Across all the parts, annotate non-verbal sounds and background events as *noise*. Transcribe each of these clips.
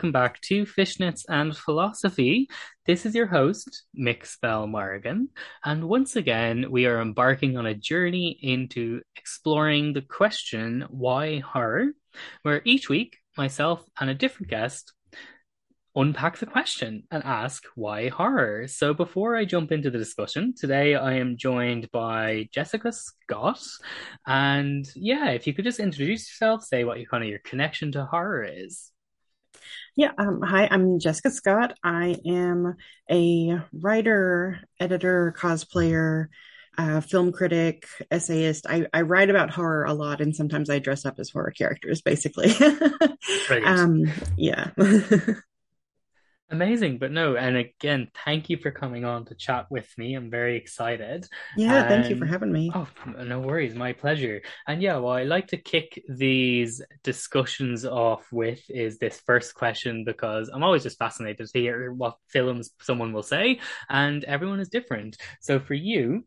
Welcome back to Fishnets and Philosophy. This is your host, Mick Spell Morgan, and once again, we are embarking on a journey into exploring the question, why horror? Where each week, myself and a different guest unpack the question and ask why horror. So before I jump into the discussion, today I am joined by Jessica Scott. And yeah, if you could just introduce yourself, say what your kind of your connection to horror is. Yeah, um, hi, I'm Jessica Scott. I am a writer, editor, cosplayer, uh, film critic, essayist. I, I, write about horror a lot, and sometimes I dress up as horror characters, basically. *laughs* um, yeah. *laughs* Amazing, but no, and again, thank you for coming on to chat with me. I'm very excited. Yeah, and, thank you for having me. Oh, no worries, my pleasure. And yeah, what I like to kick these discussions off with is this first question because I'm always just fascinated to hear what films someone will say, and everyone is different. So for you,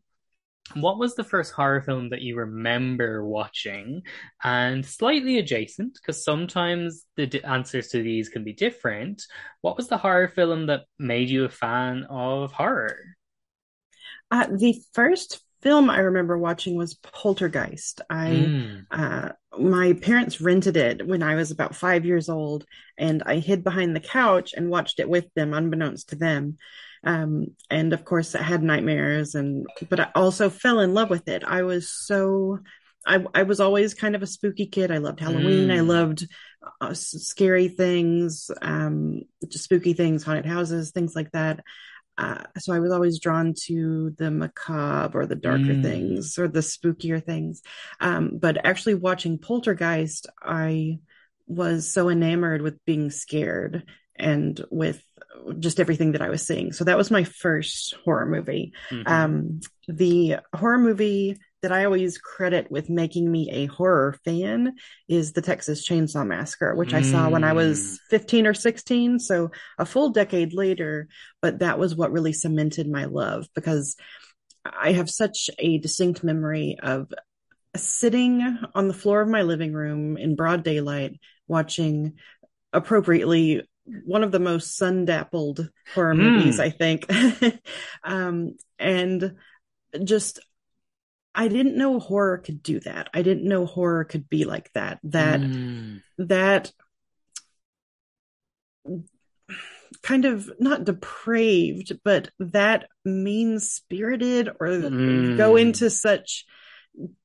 what was the first horror film that you remember watching? And slightly adjacent, because sometimes the d- answers to these can be different. What was the horror film that made you a fan of horror? Uh, the first film I remember watching was Poltergeist. I mm. uh, my parents rented it when I was about five years old, and I hid behind the couch and watched it with them, unbeknownst to them. Um, and of course, I had nightmares, and but I also fell in love with it. I was so I, I was always kind of a spooky kid. I loved Halloween. Mm. I loved uh, scary things, um, spooky things, haunted houses, things like that. Uh, so I was always drawn to the macabre or the darker mm. things or the spookier things. Um, but actually watching Poltergeist, I was so enamored with being scared and with just everything that I was seeing. So that was my first horror movie. Mm-hmm. Um, the horror movie that I always credit with making me a horror fan is the Texas Chainsaw Massacre, which mm. I saw when I was mm. 15 or 16. So a full decade later, but that was what really cemented my love because I have such a distinct memory of sitting on the floor of my living room in broad daylight watching appropriately one of the most sun dappled horror mm. movies, I think. *laughs* um, and just, I didn't know horror could do that. I didn't know horror could be like that. That, mm. that kind of not depraved, but that mean spirited or mm. go into such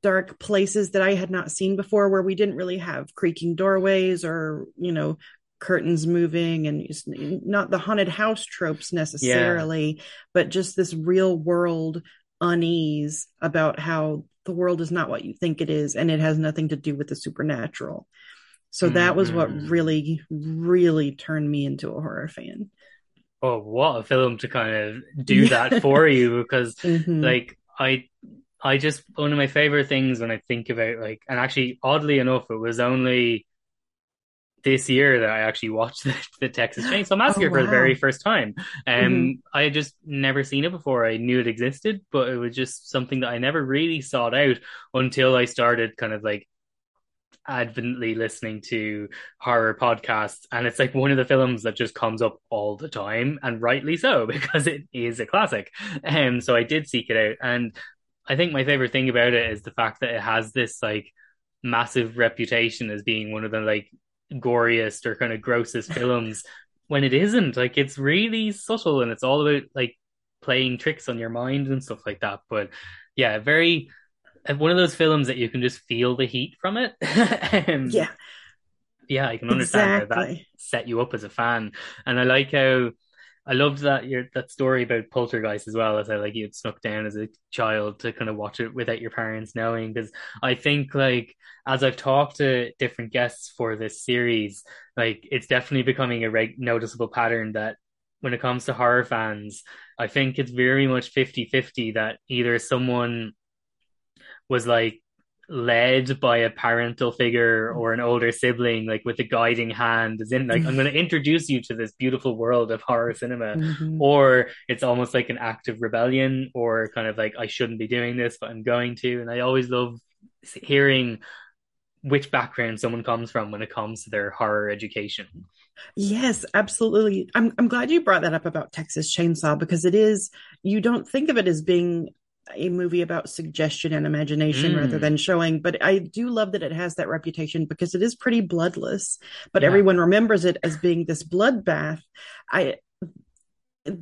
dark places that I had not seen before where we didn't really have creaking doorways or, you know, curtains moving and not the haunted house tropes necessarily, yeah. but just this real world unease about how the world is not what you think it is and it has nothing to do with the supernatural. So that was what mm-hmm. really, really turned me into a horror fan. Oh, what a film to kind of do *laughs* yeah. that for you because, mm-hmm. like, I I just one of my favorite things when I think about like, and actually, oddly enough, it was only this year that I actually watched *laughs* the, the Texas *gasps* Chainsaw Massacre oh, wow. for the very first time. Um, mm-hmm. I had just never seen it before. I knew it existed, but it was just something that I never really sought out until I started kind of like advently listening to horror podcasts and it's like one of the films that just comes up all the time and rightly so *laughs* because it is a classic and um, so i did seek it out and i think my favorite thing about it is the fact that it has this like massive reputation as being one of the like goriest or kind of grossest films when it isn't. Like it's really subtle and it's all about like playing tricks on your mind and stuff like that. But yeah, very uh, one of those films that you can just feel the heat from it. *laughs* um, yeah. Yeah, I can understand exactly. how that set you up as a fan. And I like how I loved that your that story about Poltergeist as well as I like you had snuck down as a child to kind of watch it without your parents knowing because I think like as I've talked to different guests for this series like it's definitely becoming a reg- noticeable pattern that when it comes to horror fans I think it's very much 50-50 that either someone was like led by a parental figure or an older sibling, like with a guiding hand, as in like I'm going *laughs* to introduce you to this beautiful world of horror cinema, mm-hmm. or it's almost like an act of rebellion, or kind of like I shouldn't be doing this, but I'm going to. And I always love hearing which background someone comes from when it comes to their horror education. Yes, absolutely. I'm I'm glad you brought that up about Texas Chainsaw because it is you don't think of it as being a movie about suggestion and imagination mm. rather than showing. But I do love that it has that reputation because it is pretty bloodless, but yeah. everyone remembers it as being this bloodbath. I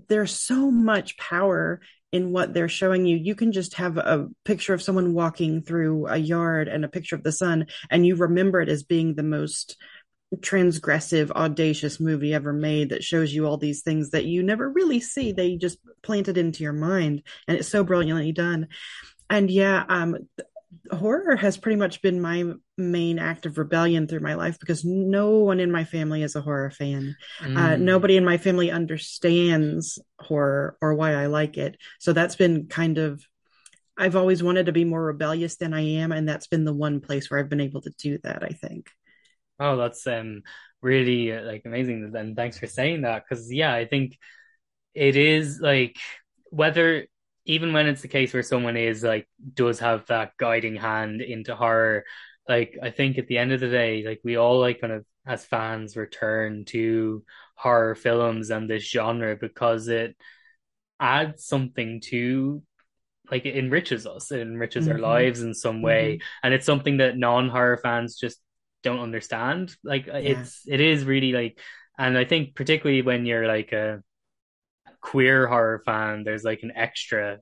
there's so much power in what they're showing you. You can just have a picture of someone walking through a yard and a picture of the sun, and you remember it as being the most transgressive, audacious movie ever made that shows you all these things that you never really see. They just planted into your mind, and it's so brilliantly done. And yeah, um, horror has pretty much been my main act of rebellion through my life because no one in my family is a horror fan. Uh, mm. Uh, nobody in my family understands horror or why I like it. So that's been kind of I've always wanted to be more rebellious than I am, and that's been the one place where I've been able to do that. I think. Oh, that's um really uh, like amazing. And thanks for saying that because yeah, I think it is like whether even when it's the case where someone is like does have that guiding hand into horror, like I think at the end of the day, like we all like kind of as fans return to horror films and this genre because it adds something to like it enriches us it enriches mm-hmm. our lives in some way mm-hmm. and it's something that non-horror fans just don't understand. Like uh, yeah. it's it is really like, and I think particularly when you're like a queer horror fan, there's like an extra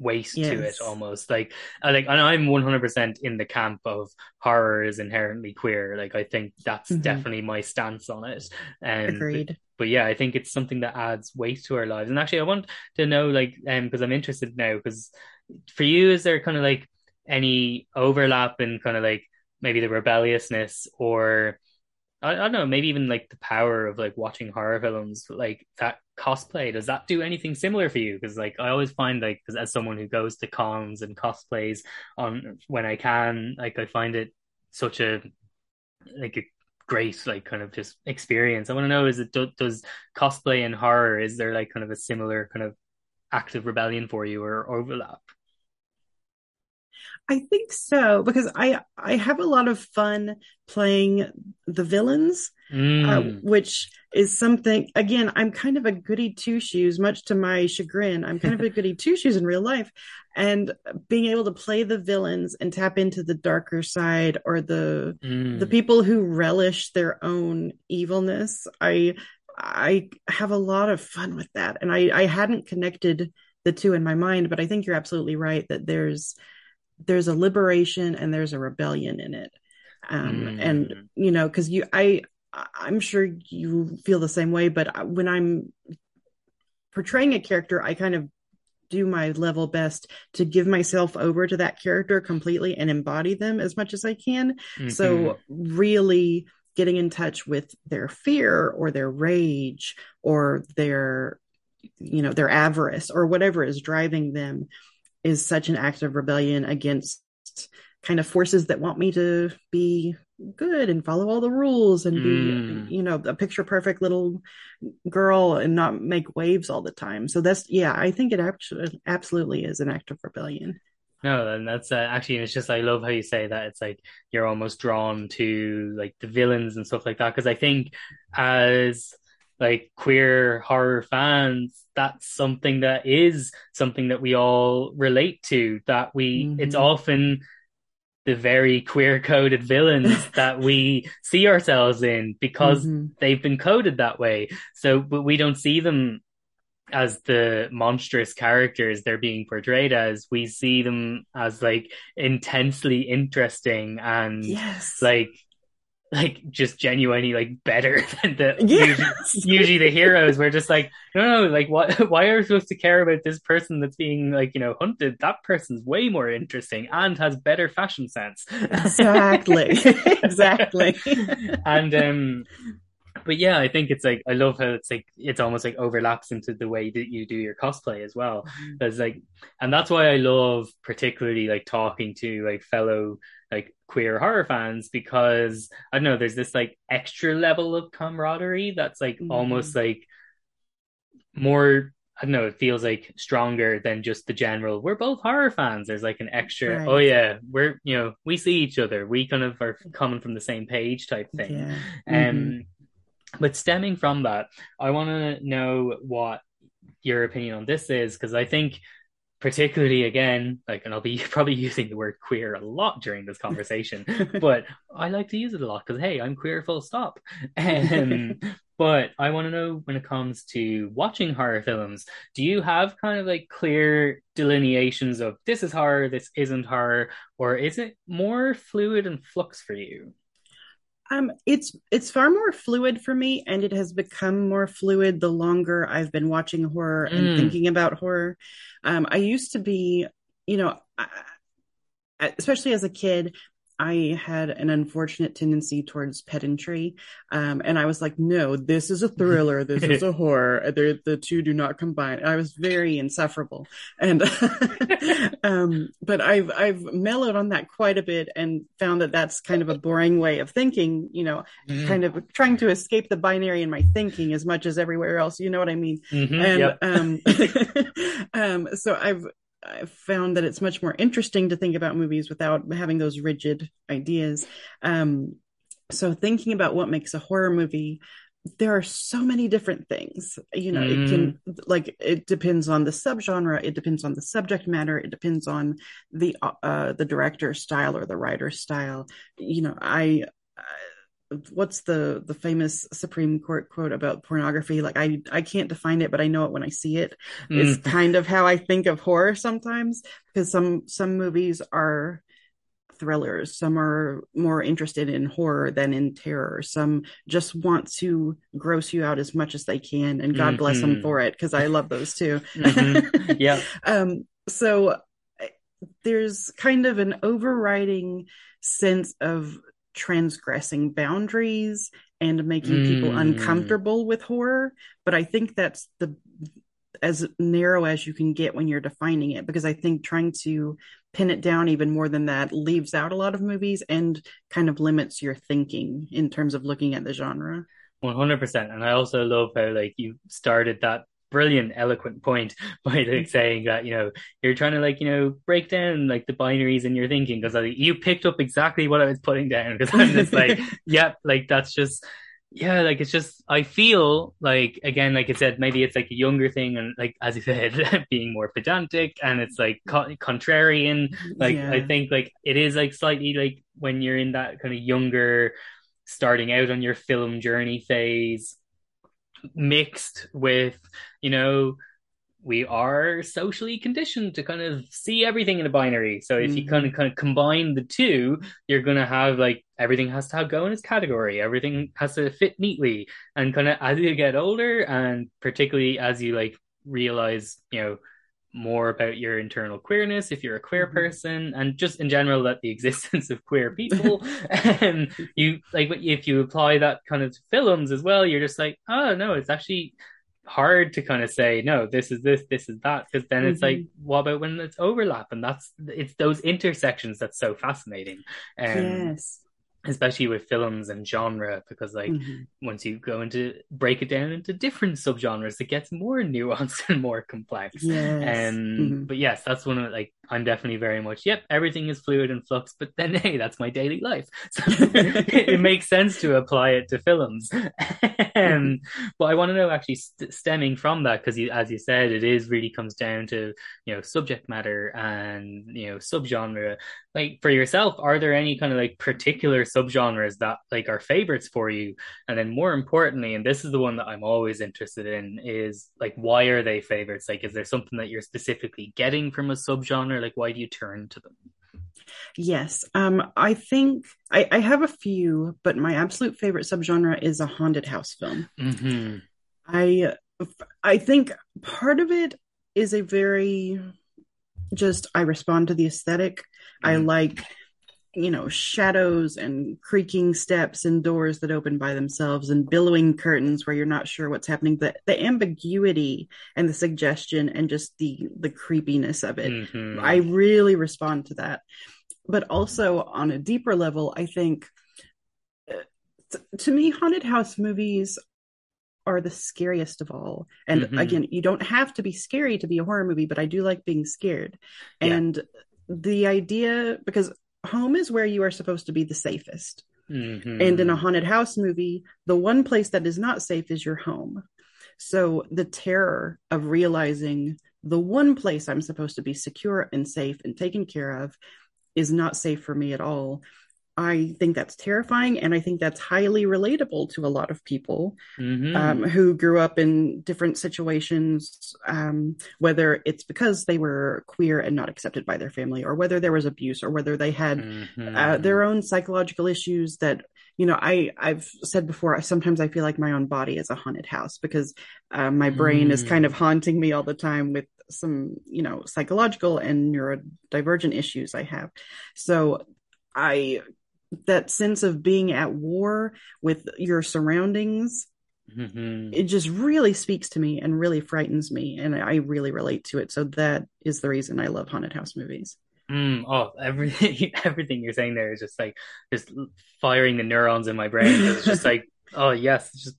weight yes. to it almost like uh, like and I'm 100% in the camp of horror is inherently queer like I think that's mm-hmm. definitely my stance on it and agreed but, but, yeah I think it's something that adds weight to our lives and actually I want to know like um because I'm interested now because for you is there kind of like any overlap in kind of like maybe the rebelliousness or I, I don't know, maybe even like the power of like watching horror films, like that cosplay. Does that do anything similar for you? Because like I always find like as someone who goes to cons and cosplays on when I can, like I find it such a like a great like kind of just experience. I want to know is it do, does cosplay and horror is there like kind of a similar kind of active rebellion for you or overlap? I think so because I I have a lot of fun playing the villains, uh, mm. uh, which is something. Again, I'm kind of a goody two shoes, much to my chagrin. I'm kind of a goody two shoes in real life, and being able to play the villains and tap into the darker side or the mm. the people who relish their own evilness. I I have a lot of fun with that, and I I hadn't connected the two in my mind, but I think you're absolutely right that there's there's a liberation and there's a rebellion in it um, mm. and you know because you i i'm sure you feel the same way but when i'm portraying a character i kind of do my level best to give myself over to that character completely and embody them as much as i can mm-hmm. so really getting in touch with their fear or their rage or their you know their avarice or whatever is driving them is such an act of rebellion against kind of forces that want me to be good and follow all the rules and be mm. you know a picture perfect little girl and not make waves all the time. So that's yeah i think it actually absolutely is an act of rebellion. No and that's uh, actually it's just i love how you say that. It's like you're almost drawn to like the villains and stuff like that. Because i think as like queer horror fans that's something that is something that we all relate to that we mm-hmm. it's often the very queer coded villains *laughs* that we see ourselves in because mm-hmm. they've been coded that way so but we don't see them as the monstrous characters they're being portrayed as we see them as like intensely interesting and yes. like like just genuinely like better *laughs* than the *laughs* yes. usually, usually, the heroes we're just like no no like what *laughs* why are we supposed to care about this person that's being like you know hunted that person's way more interesting and has better fashion sense exactly exactly and um but yeah, I think it's like I love how it's like it's almost like overlaps into the way that you do your cosplay as well. Mm-hmm. like, and that's why I love particularly like talking to like fellow like queer horror fans because I don't know, there's this like extra level of camaraderie that's like mm-hmm. almost like more I don't know, it feels like stronger than just the general. We're both horror fans. There's like an extra, right. oh yeah, we're you know, we see each other. We kind of are coming from the same page type thing. Yeah. Um mm-hmm. but stemming from that, I wanna know what your opinion on this is, because I think particularly again, like, and I'll be *laughs* probably using the word queer a lot during this conversation, *laughs* but I like to use it a lot because hey, I'm queer full stop. *laughs* Um, but I want to know when it comes to watching horror films, do you have kind of like clear delineations of this is horror, this isn't horror, or is it more fluid and flux for you? Um, it's it's far more fluid for me, and it has become more fluid the longer I've been watching horror mm. and thinking about horror. Um, I used to be, you know, I, especially as a kid, I had an unfortunate tendency towards pedantry. Um, and I was like, no, this is a thriller. This is a *laughs* horror. They're, the two do not combine. I was very insufferable. And, *laughs* um, but I've, I've mellowed on that quite a bit and found that that's kind of a boring way of thinking, you know, mm. kind of trying to escape the binary in my thinking as much as everywhere else. You know what I mean? Mm-hmm, and, yep. um, *laughs* um, so I've, I found that it's much more interesting to think about movies without having those rigid ideas. Um, so thinking about what makes a horror movie, there are so many different things. You know, mm. it can mm. like it depends on the subgenre, it depends on the subject matter, it depends on the uh, the director's style or the writer's style. You know, I what's the the famous Supreme Court quote about pornography? Like I I can't define it, but I know it when I see it. Mm. It's kind of how I think of horror sometimes because some some movies are thrillers some are more interested in horror than in terror some just want to gross you out as much as they can and god mm-hmm. bless them for it because i love those too mm-hmm. *laughs* yeah um so there's kind of an overriding sense of transgressing boundaries and making mm. people uncomfortable with horror. But i think that's the as narrow as you can get when you're defining it because i think trying to pin it down even more than that leaves out a lot of movies and kind of limits your thinking in terms of looking at the genre. 100% and i also love how like you started that brilliant eloquent point *laughs* by like mm-hmm. saying that you know you're trying to like you know break down like the binaries in your thinking because like, you picked up exactly what I was putting down because I'm just like *laughs* yep, like that's just yeah like it's just I feel like again like I said maybe it's like a younger thing and like as you said *laughs* being more pedantic and it's like co- contrarian like yeah. I think like it is like slightly like when you're in that kind of younger starting out on your film journey phase mixed with, you know, we are socially conditioned to kind of see everything in a binary. So if mm-hmm. you kind of kind of combine the two, you're gonna have like everything has to have, go in its category. Everything has to fit neatly. And kind of as you get older, and particularly as you like realize, you know, more about your internal queerness if you're a queer mm-hmm. person and just in general that the *laughs* existence of queer *laughs* people and you like if you apply that kind of films as well you're just like oh no it's actually hard to kind of say no this is this this is that because then it's mm-hmm. like what about when it's overlap and that's it's those intersections that's so fascinating um, yes especially with films and genre because like mm-hmm. once you go into break it down into different subgenres it gets more *laughs* nuanced and more complex yes. um mm-hmm. but yes that's one of like I'm definitely very much, yep, everything is fluid and flux, but then, *laughs* hey, that's my daily life. *laughs* So it, makes sense to apply it to films. *laughs* um, but I want to know actually st- stemming from that, because as you said, it is really comes down to, you know, subject matter and, you know, subgenre. Like for yourself, are there any kind of like particular subgenres that like are favorites for you? And then more importantly, and this is the one that I'm always interested in, is like, why are they favorites? Like, is there something that you're specifically getting from a subgenre? Like, why do you turn to them? Yes. Um, I think I, I have a few, but my absolute favorite subgenre is a haunted house film. Mm-hmm. I I think part of it is a very just I respond to the esthetic mm-hmm. I like you know shadows and creaking steps and doors that open by themselves and billowing curtains where you're not sure what's happening the the ambiguity and the suggestion and just the the creepiness of it mm-hmm. i really respond to that but also on a deeper level i think uh, to me haunted house movies are the scariest of all. And mm-hmm. again, you don't have to be scary to be a horror movie, but I do like being scared. Yeah. And the idea, because home is where you are supposed to be the safest. Mm-hmm. And in a haunted house movie, the one place that is not safe is your home. So the terror of realizing the one place I'm supposed to be secure and safe and taken care of is not safe for me at all I think that's terrifying, and I think that's highly relatable to a lot of people mm-hmm. um, who grew up in different situations, um, whether it's because they were queer and not accepted by their family, or whether there was abuse, or whether they had mm-hmm. uh, their own psychological issues that you know I I've said before. Sometimes I feel like my own body is a haunted house because uh, my brain mm. is kind of mm. haunting me all the time with some you know psychological and neurodivergent issues I have. So I that sense of being at war with your surroundings mm-hmm. it just really speaks to me and really frightens me and i really relate to it. So that is the reason i love haunted house movies. Mm, oh everything *laughs* everything you're saying there is just like just firing the neurons in my brain. It's just *laughs* like oh yes just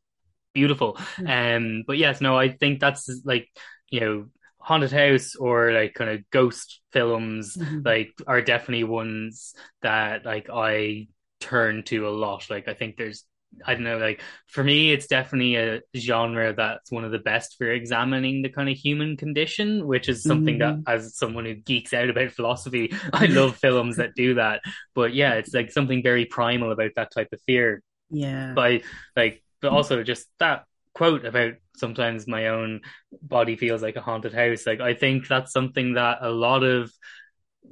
beautiful. Um but yes no i think that's like you know haunted house or like kind of ghost films mm-hmm. like are definitely ones that like I turn to a lot. Like I think there's I don't know, like for me, it's definitely a genre that's one of the best for examining the kind of human condition, which is something mm. that, as someone who geeks out about philosophy, *laughs* I love films that do that. But yeah, it's like something very primal about that type of fear. Yeah. By like, but also just that quote about sometimes my own body feels like a haunted house. Like I think that's something that a lot of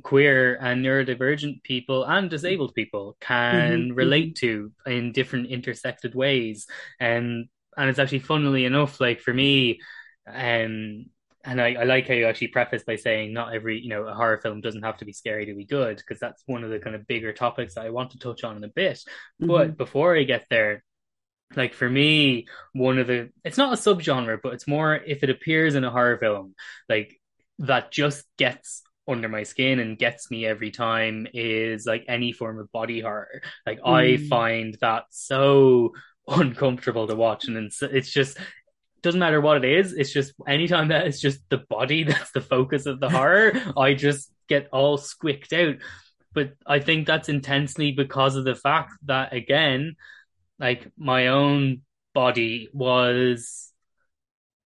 queer and neurodivergent people and disabled people can mm-hmm. relate to in different intersected ways. And and it's actually funnily enough, like for me, um and I, I like how you actually preface by saying not every you know a horror film doesn't have to be scary to be good because that's one of the kind of bigger topics that I want to touch on in a bit. Mm-hmm. But before I get there, like for me, one of the it's not a subgenre, but it's more if it appears in a horror film, like that just gets under my skin and gets me every time is like any form of body horror. Like mm. I find that so uncomfortable to watch, and it's, it's just doesn't matter what it is. It's just anytime that it's just the body *laughs* that's the focus of the horror, *laughs* I just get all squicked out. But I think that's intensely because of the fact that again, like my own body was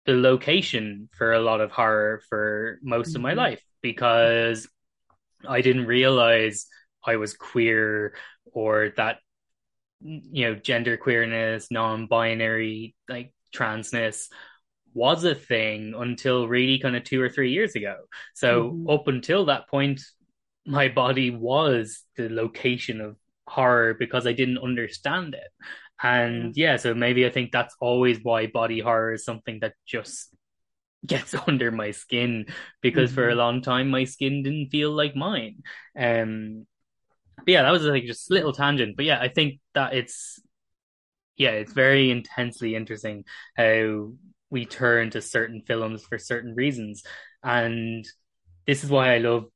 the location for a lot of horror for most mm-hmm. of my mm-hmm. life because I didn't realize I was queer or that you know gender queerness, non-binary, like transness was a thing until really kind of two or three years ago. So mm-hmm. up until that point, my body was the location of horror because I didn't understand it. And yeah, so maybe I think that's always why body horror is something that just gets *laughs* under my skin because mm-hmm. for a mm-hmm. long time my skin didn't feel like mine. Um but yeah, that was like just a little tangent. But yeah, I think that it's yeah, it's very intensely interesting how we turn to certain films for certain reasons. And this is why I love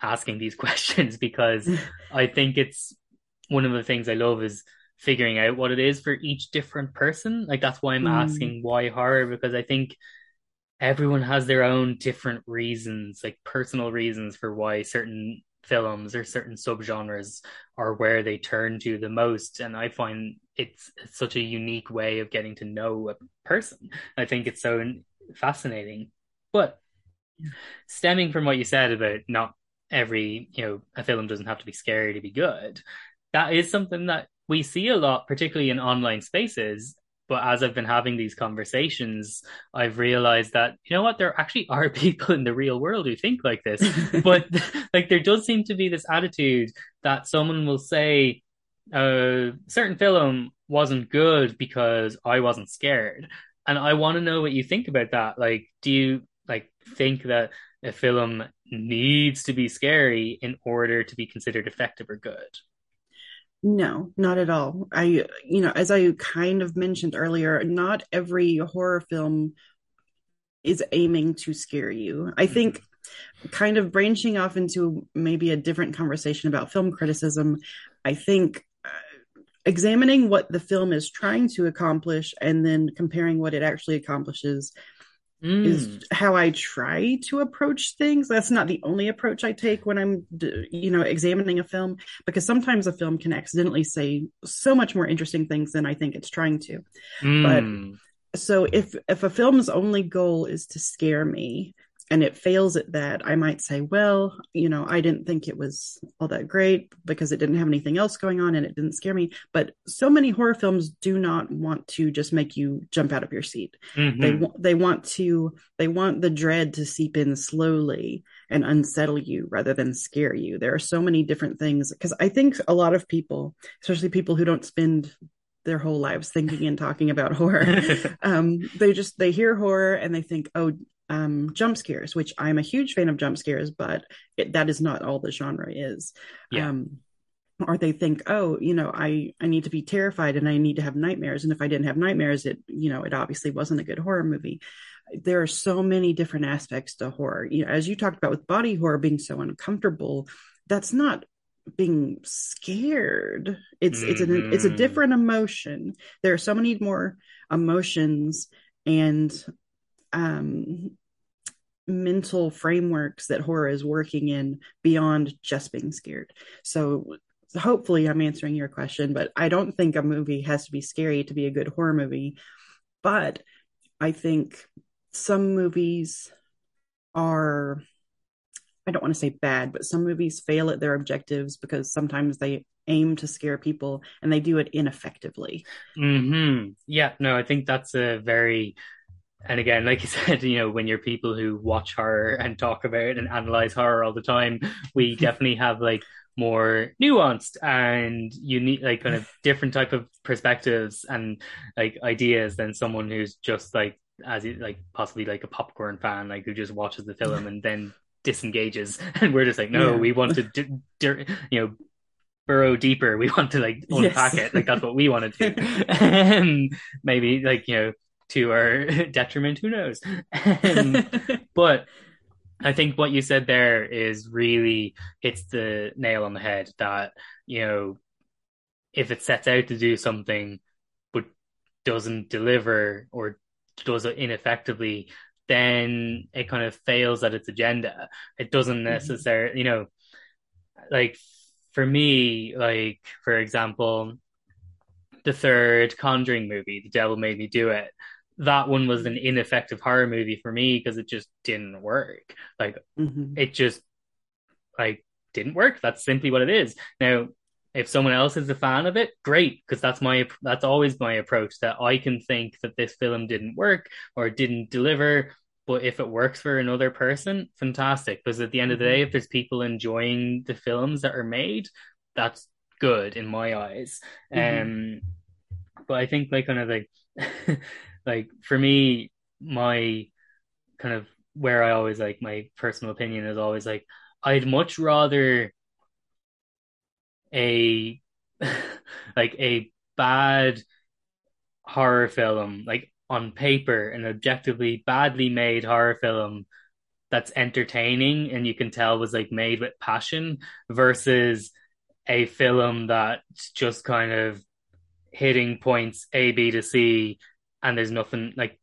asking these *laughs* questions because *laughs* I think it's one of the things I love is figuring out what it is for each different person. Like that's why I'm mm. asking why horror because I think everyone has their own different reasons, like personal reasons for why certain films or certain subgenres are where they turn to the most and i find it's, it's, such a unique way of getting to know a person i think it's so fascinating but stemming from what you said about not every you know a film doesn't have to be scary to be good that is something that we see a lot, particularly in online spaces. but as I've been having these conversations, I've realized that, you know what, there actually are *laughs* people in the real world who think like this. *laughs* but like there does seem to be this attitude that someone will say, a certain film wasn't good because I wasn't scared. And I want to know what you think about that. Like, do you like think that a film needs to be scary in order to be considered effective or good? No, not at all. I, you know, as I kind of mentioned earlier, not every horror film is aiming to scare you. I mm-hmm. think kind of branching off into maybe a different conversation about film criticism, I think uh, examining what the film is trying to accomplish and then comparing what it actually accomplishes mm. is how I try to approach things. That's not the only approach I take when I'm, you know, examining a film, because sometimes a film can accidentally say so much more interesting things than I think it's trying to. Mm. But so if if a film's only goal is to scare me, and it fails at that, I might say, well, you know, I didn't think it was all that great because it didn't have anything else going on and it didn't scare me. But so many horror films do not want to just make you jump out of your seat. Mm-hmm. They want they want to they want the dread to seep in slowly and unsettle you rather than scare you. There are so many different things because I think a lot of people, especially people who don't spend their whole lives thinking and talking about horror. *laughs* um, they just they hear horror and they think, oh, um, jump scares, which I'm a huge fan of jump scares, but it, that is not all the genre is. Yeah. Um, or they think, oh, you know, I I need to be terrified and I need to have nightmares, and if I didn't have nightmares, it you know, it obviously wasn't a good horror movie. There are so many different aspects to horror. You know, as you talked about with body horror being so uncomfortable, that's not being scared. It's mm-hmm. it's an it's a mm-hmm. different emotion. There are so many more emotions and um mental frameworks that horror is working in beyond just being scared. So hopefully I'm answering your question, but I don't think a movie has to be scary to be a good horror movie. But I think some movies are I don't want to say bad, but some movies fail at their objectives because sometimes they aim to scare people and they do it ineffectively. Mm-hmm. Yeah, no, I think that's a very and again, like you *laughs* said, you know, when you're people who watch horror and talk about and analyze horror all the time, we *laughs* definitely have like more nuanced and unique, like kind of *laughs* different type of perspectives and like ideas than someone who's just like as like possibly like a popcorn fan, like who just watches the film and then disengages. And we're just like, no, yeah. we want to, d- d- you know, burrow deeper. We want to like unpack yes. it. Like that's what we want to do. and maybe like you know to our *laughs* detriment. Who knows? *laughs* Um, but I think what you said there is really hits the nail on the head. That you know, if it sets out to do something but doesn't deliver or does it ineffectively, then it kind of fails at its agenda. It doesn't mm-hmm. necessarily, you know, like for me, like for example, the third Conjuring movie, The Devil Made Me Do It that one was an ineffective horror movie for me because it just didn't work. Like mm-hmm. it just like didn't work. That's simply what it is. Now, if someone else is a fan of it, great, because that's my that's always my approach. That I can think that this film didn't work or didn't deliver, but if it works for another person, fantastic. Because at the end of the day, mm-hmm. if there's people enjoying the films that are made, that's good in my eyes. Mm-hmm. Um, but I think like kind of like *laughs* like for me, my kind of where I always like my personal opinion is always like I'd much rather a *laughs* like a bad horror film, like on paper, an objectively badly made horror film that's entertaining and you can tell was like made with passion versus a film that's just kind of hitting points A, B to C and there's nothing like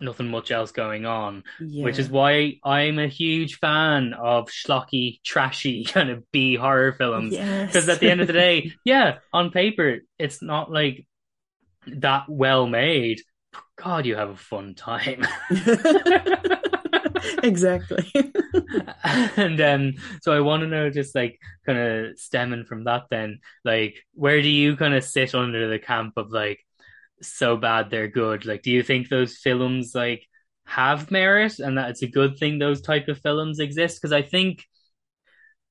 nothing much else going on, yeah. which is why I'm a huge fan of schlocky, trashy *laughs* kind of B horror films. Because yes. at the end of the day, *laughs* yeah, on paper, it's not like that well made. God, you have a fun time. *laughs* exactly. and um, so I want to know, just like kind of stemming from that, then, like, where do you kind of sit under the camp of like, so bad they're good? Like, do you think those films like have merit and that it's a good thing those type of films exist? Because I think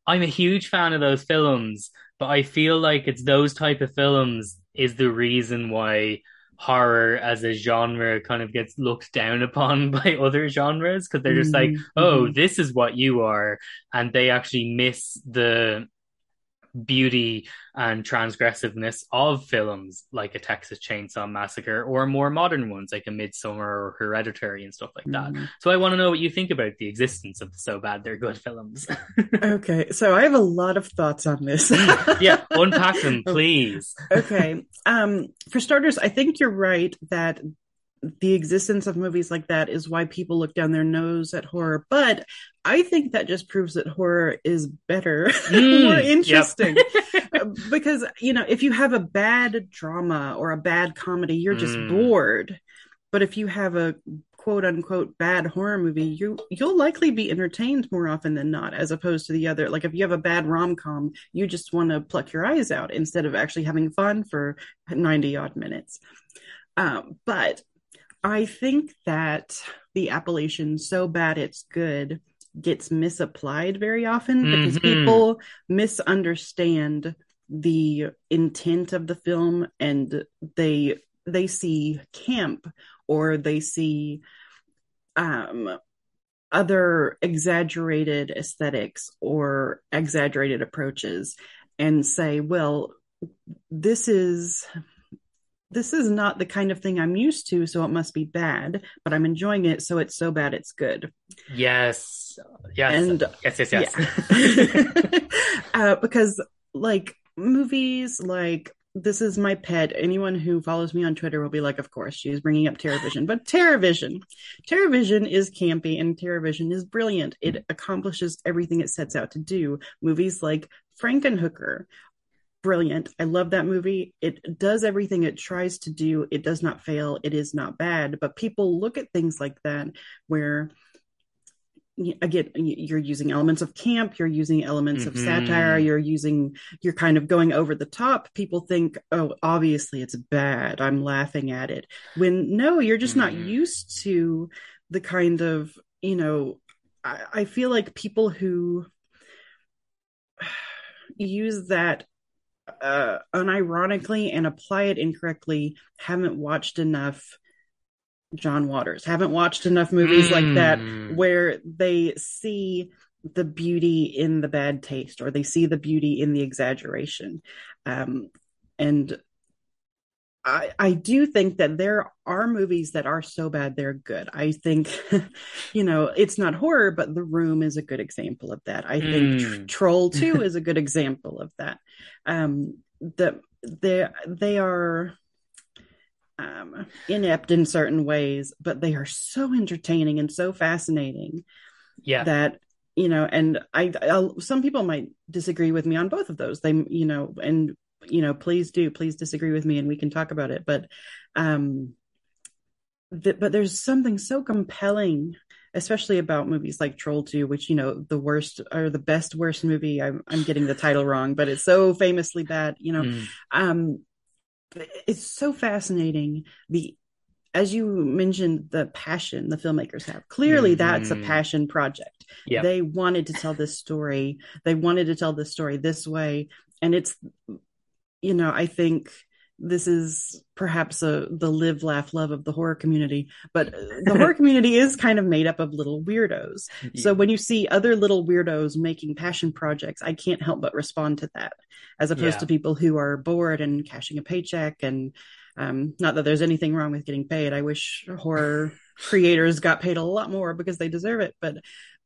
I'm a huge fan of those films, but I feel like it's those type of films is the reason why horror as a genre kind of gets looked down *laughs* upon by other genres because they're just mm-hmm. like, oh, mm-hmm. this is what you are, and they actually miss the beauty and transgressiveness of films like a Texas Chainsaw Massacre or more modern ones like a Midsommar or Hereditary and stuff like that. Mm. So I want to know what you think about the existence of the So Bad They're Good films. *laughs* okay, so I have a lot of thoughts on this. Mm. yeah, unpack them, *laughs* please. okay. Um, for starters, I think you're right that the existence of movies like that is why people look down their nose at horror. But I think that just proves that horror is better, *laughs* mm, more interesting. Yep. *laughs* because, you know, if you have a bad drama or a bad comedy, you're just mm. bored. But if you have a quote unquote bad horror movie, you you'll likely be entertained more often than not, as opposed to the other. Like if you have a bad rom com, you just want to pluck your eyes out instead of actually having fun for ninety odd minutes. Um, but I think that the appellation so bad it's good gets misapplied very often mm-hmm. because people misunderstand the intent of the film and they they see camp or they see um other exaggerated aesthetics or exaggerated approaches and say well this is this is not the kind of thing I'm used to, so it must be bad, but I'm enjoying it, so it's so bad it's good. Yes. Yes. And yes, yes, yes. Yeah. *laughs* uh, because like movies like this is my pet. Anyone who follows me on Twitter will be like, of course, she's bringing up Terrorvision. But Terrorvision, Terrorvision is campy and Terrorvision is brilliant. It accomplishes everything it sets out to do. Movies like Frankenhooker brilliant. I love that movie. It does everything it tries to do. It does not fail. It is not bad. But people look at things like that where again you're using elements of camp you're using elements mm-hmm. of satire you're using you're kind of going over the top people think oh obviously it's bad i'm laughing at it when no you're just mm-hmm. not used to the kind of you know I, I feel like people who *sighs* use that uh, unironically and apply it incorrectly haven't watched enough John Waters, haven't watched enough movies mm. like that hmm. where they see the beauty in the bad taste or they see the beauty in the exaggeration. Um, and I, I do think that there are movies that are so bad they're good. I think, *laughs* you know, it's not horror, but The Room is a good example of that. I think mm. Troll *laughs* Two is a good example of that. Um, that they they are um, inept in certain ways, but they are so entertaining and so fascinating. Yeah, that you know, and I, I'll, some people might disagree with me on both of those. They, you know, and you know, please do, please disagree with me and we can talk about it. But, um, th- but there's something so compelling, especially about movies like Troll 2, which, you know, the worst or the best worst movie. I'm, I'm getting the title wrong, but it's so famously bad, you know, mm. um, it's so fascinating. The, as you mentioned, the passion the filmmakers have. Clearly, mm-hmm. that's a passion project. Yep. They wanted to tell this story. They wanted to tell this story this way. And it's you know, I think this is perhaps a the live laugh love of the horror community but the horror *laughs* community is kind of made up of little weirdos yeah. so when you see other little weirdos making passion projects i can't help but respond to that as opposed yeah. to people who are bored and cashing a paycheck and um, not that there's anything wrong with getting paid i wish horror *laughs* creators got paid a lot more because they deserve it but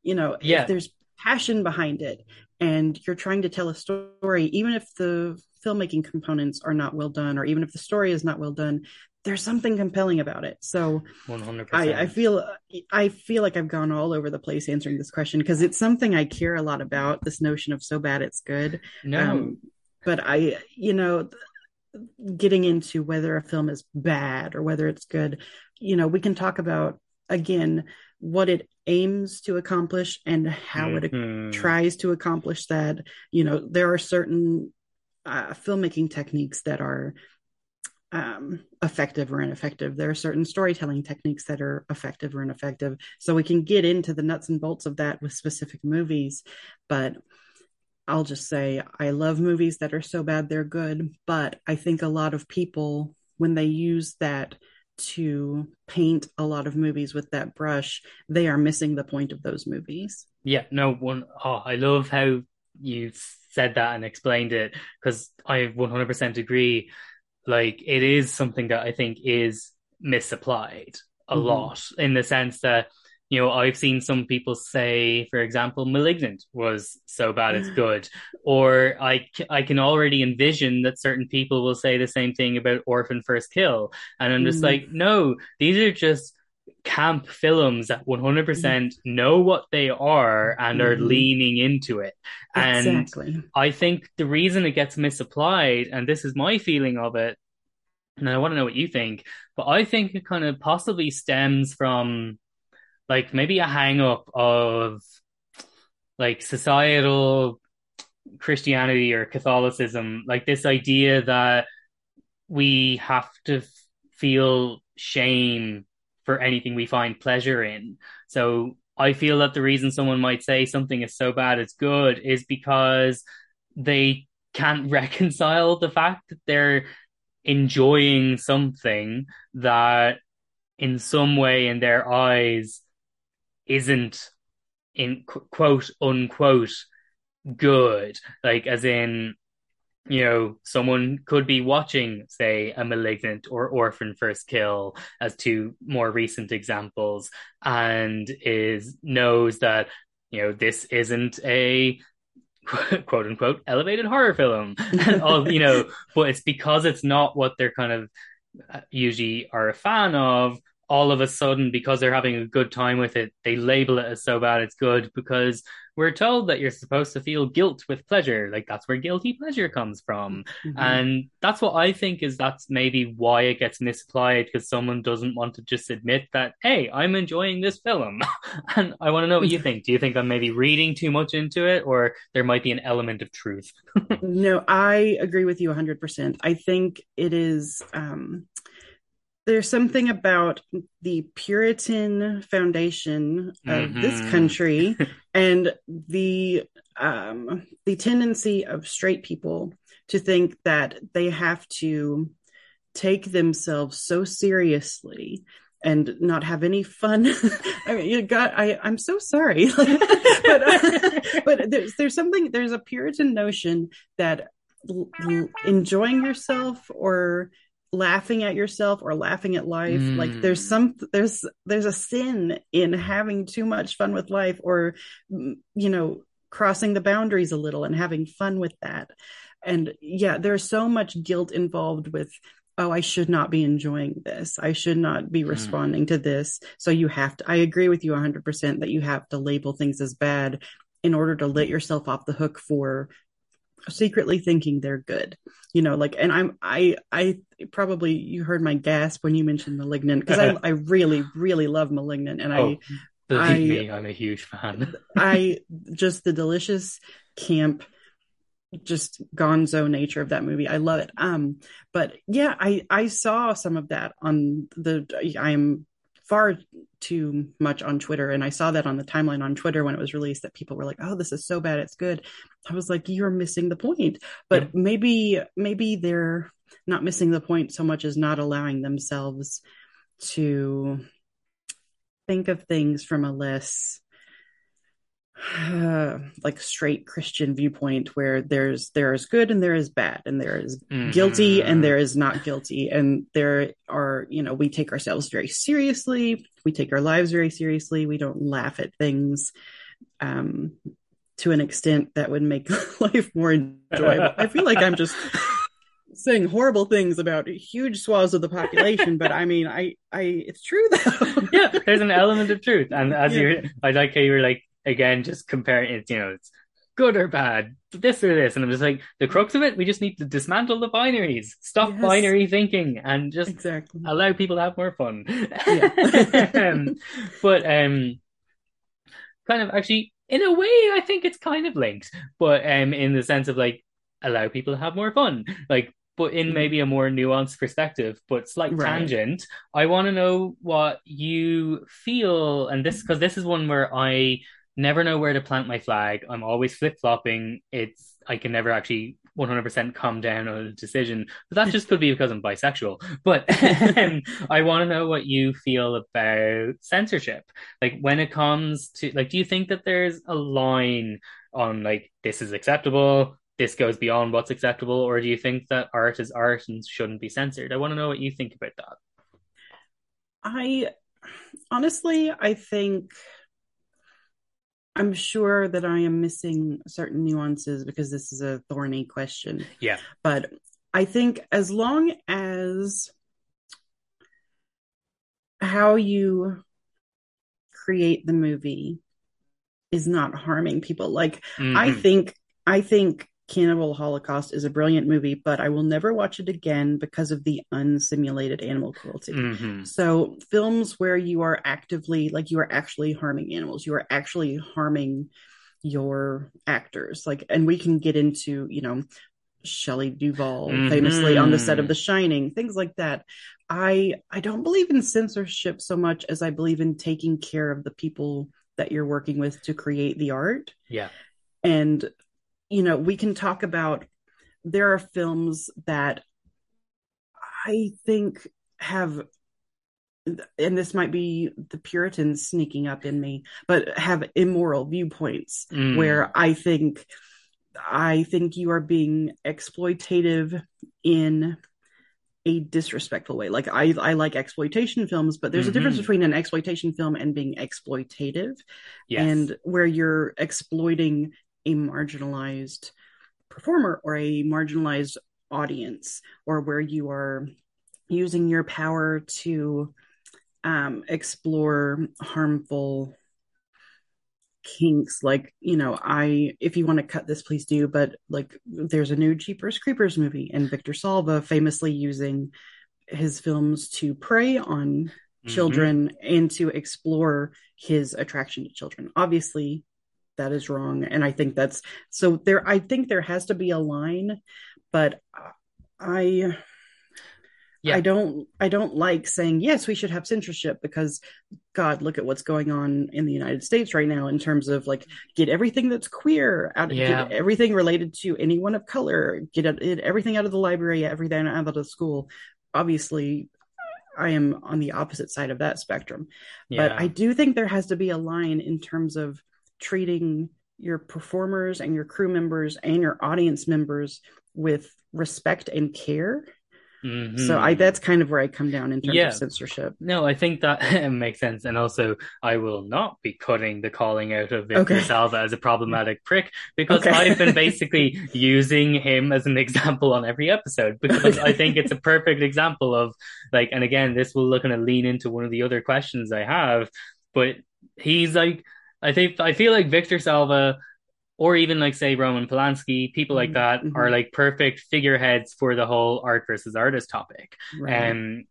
you know yeah. if there's passion behind it and you're trying to tell a story even if the filmmaking components are not well done, or even if the story is not well done, there's something compelling about it. So 100%. I, I feel I feel like I've gone all over the place answering this question because it's something I care a lot about. This notion of so bad it's good. No, um, but I, you know, getting into whether a film is bad or whether it's good, you know, we can talk about again what it aims to accomplish and how mm-hmm. it tries to accomplish that. You know, there are certain uh, filmmaking techniques that are um, effective or ineffective. There are certain storytelling techniques that are effective or ineffective. So we can get into the nuts and bolts of that with specific movies. But I'll just say I love movies that are so bad they're good. But I think a lot of people, when they use that to paint a lot of movies with that brush, they are missing the point of those movies. Yeah, no one. Oh, I love how you said that and explained it because I 100% agree. Like, it is something that I think is misapplied a mm-hmm. lot in the sense that you know, I've seen some people say, for example, Malignant was so bad it's *sighs* good, or I I can already envision that certain people will say the same thing about Orphan First Kill, and I'm just mm. like, no, these are just camp films that 100% mm. know what they are and are mm-hmm. leaning into it. And exactly. I think the reason it gets misapplied, and this is my feeling of it, and I want to know what you think, but I think it kind of possibly stems from like maybe a hang up of like societal Christianity or Catholicism, like this idea that we have to feel shame for anything we find pleasure in. So I feel that the reason someone might say something is so bad it's good is because they can't *laughs* reconcile the fact that they're enjoying something that in some way in their eyes isn't in quote unquote good like as in you know someone could be watching say a malignant or orphan first kill as two more recent examples and is knows that you know this isn't a *laughs* quote unquote elevated horror film. *laughs* All you know but it's because it's not what they're kind of uh, usually are a fan of all of a sudden, because they're having a good time with it, they label it as so bad it's good because we're told that you're supposed to feel guilt with pleasure. Like that's where guilty pleasure comes from. Mm-hmm. And that's what I think is that's maybe why it gets misapplied because someone doesn't want to just admit that, hey, I'm enjoying this film. *laughs* and I want to know what you *laughs* think. Do you think I'm maybe reading too much into it or there might be an element of truth? *laughs* no, I agree with you 100%. I think it is. Um, there's something about the Puritan foundation of mm-hmm. this country *laughs* and the um, the tendency of straight people to think that they have to take themselves so seriously and not have any fun. *laughs* I mean, you got. I I'm so sorry, *laughs* but uh, but there's there's something there's a Puritan notion that l- enjoying yourself or laughing at yourself or laughing at life mm. like there's mm. some there's there's a sin in having too much fun with life or mm, you know crossing the boundaries a little and having fun with that and yeah there's so much guilt involved with oh i should not be enjoying this i should not be mm. responding to this so you have to i agree with you 100% that you have to label things as bad in order to let yourself off the hook for secretly thinking they're good you know like and i'm i i probably you heard my gasp when you mentioned malignant because I, I really really love malignant and oh, i I, me i'm a huge fan. *laughs* I just the delicious camp just gonzo nature of that movie i love it. Um but yeah i i saw some of that on the i'm far too much on Twitter. And I saw that on the timeline on Twitter when it was released that people were like, oh, this is so bad, it's good. I was like, you're missing the point. But yeah. maybe, maybe they're not missing the point so much as not allowing themselves to think of things from a less uh, *sighs* like straight Christian viewpoint where there's there is good and there is bad and there is mm-hmm. guilty and there is not guilty. And there are you know we take ourselves very seriously. We take our lives very seriously. We don't laugh at things um to an extent that would make *laughs* life more enjoyable. I feel like I'm just *laughs* saying horrible things about huge swaths of the population but I mean I I it's true though. Yeah there's an element of truth. And as yeah. you I like how you were like again, just comparing it, you know, it's good or bad, this or this. And I'm just like, the crux of it, we just need to dismantle the binaries, stop yes. binary thinking, and just exactly. allow people to have more fun. Yeah. *laughs* um, but um, kind of actually, in a way, I think it's kind of linked, but um, in the sense of like, allow people to have more fun. Like, but in mm-hmm. maybe a more nuanced perspective, but slight right. tangent. I want to know what you feel, and this because this is one where I never know where to plant my flag. I'm always flip flopping. It's I can never actually 100% calm down on a decision. But that just could be because I'm bisexual. But um, *laughs* *laughs* I want to know what you feel about censorship. Like when it comes to like, do you think that there's a line on like this is acceptable? This goes beyond what's acceptable, or do you think that art is art and shouldn't be censored? I want to know what you think about that. I honestly, I think I'm sure that I am missing certain nuances because this is a thorny question. Yeah. But I think as long as how you create the movie is not harming people, like mm-hmm. I think I think Cannibal Holocaust is a brilliant movie, but I will never watch it again because of the unsimulated animal cruelty. Mm-hmm. So, films where you are actively, like, you are actually harming animals, you are actually harming your actors. Like, and we can get into, you know, Shelley Duvall mm-hmm. famously on the set of The Shining, things like that. I I don't believe in censorship so much as I believe in taking care of the people that you're working with to create the art. Yeah. And you know, we can talk about there are films that I think have and this might be the Puritans sneaking up in me, but have immoral viewpoints mm. where I think I think you are being exploitative in a disrespectful way. Like I I like exploitation films, but there's mm-hmm. a difference mm-hmm. between an exploitation film and being exploitative. Yes. And where you're exploiting a marginalized performer or a marginalized audience or where you are using your power to um, explore harmful kinks like you know i if you want to cut this please do but like there's a new jeepers creepers movie and victor salva famously using his films to prey on mm-hmm. children and to explore his attraction to children obviously that is wrong and i think that's so there i think there has to be a line but i yeah. i don't i don't like saying yes we should have censorship because god look at what's going on in the united states right now in terms of like get everything that's queer out of yeah. get everything related to anyone of color get everything out of the library everything out of the school obviously I am on the opposite side of that spectrum. Yeah. But I do think there has to be a line in terms of treating your performers and your crew members and your audience members with respect and care. Mm-hmm. So I that's kind of where I come down in terms yeah. of censorship. No, I think that *laughs* makes sense. And also I will not be cutting the calling out of Victor okay. Salva as a problematic prick because okay. I've been *laughs* basically using him as an example on every episode because. I think it's a perfect example of like and again this will look and lean into one of the other questions I have, but he's like I think I feel like Victor Salva or even like say Roman Polanski, people like that mm-hmm. are like perfect figureheads for the whole art versus artist topic. Right. Um,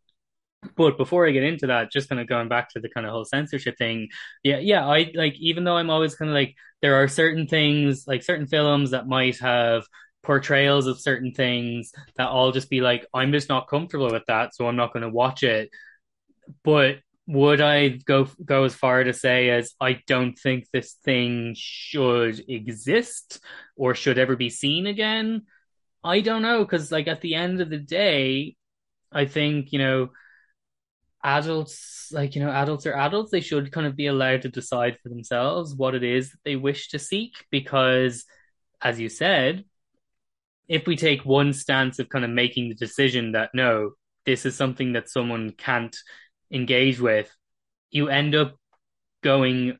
but before I get into that, just kind of going back to the kind of whole censorship thing, yeah, yeah, I like even though I'm always kind of like there are certain things like certain films that might have portrayals of certain things that I'll just be like, I'm just not comfortable with that, so I'm not going to watch it. But would I go go as far to say as I don't think this thing should exist or should ever be seen again? I don't know because like at the end of the day, I think you know adults like you know adults are adults they should kind of be allowed to decide for themselves what it is that they wish to seek because as you said if we take one stance of kind of making the decision that no this is something that someone can't engage with, you end up going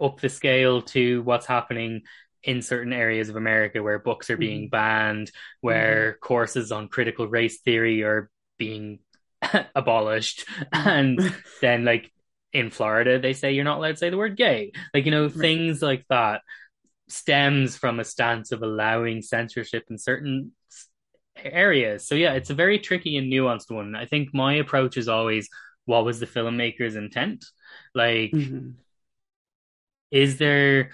up the scale to what's happening in certain areas of America where books are being mm-hmm. banned, where mm-hmm. courses on critical race theory are being *laughs* abolished. Mm-hmm. And *laughs* then, like, in Florida, they say you're not allowed to say the word gay. Like, you know, right. things like that stems from a stance of allowing censorship in certain areas. So, yeah, it's a very tricky and nuanced one. I think my approach is always what was the filmmaker's intent? Like, mm-hmm. is there,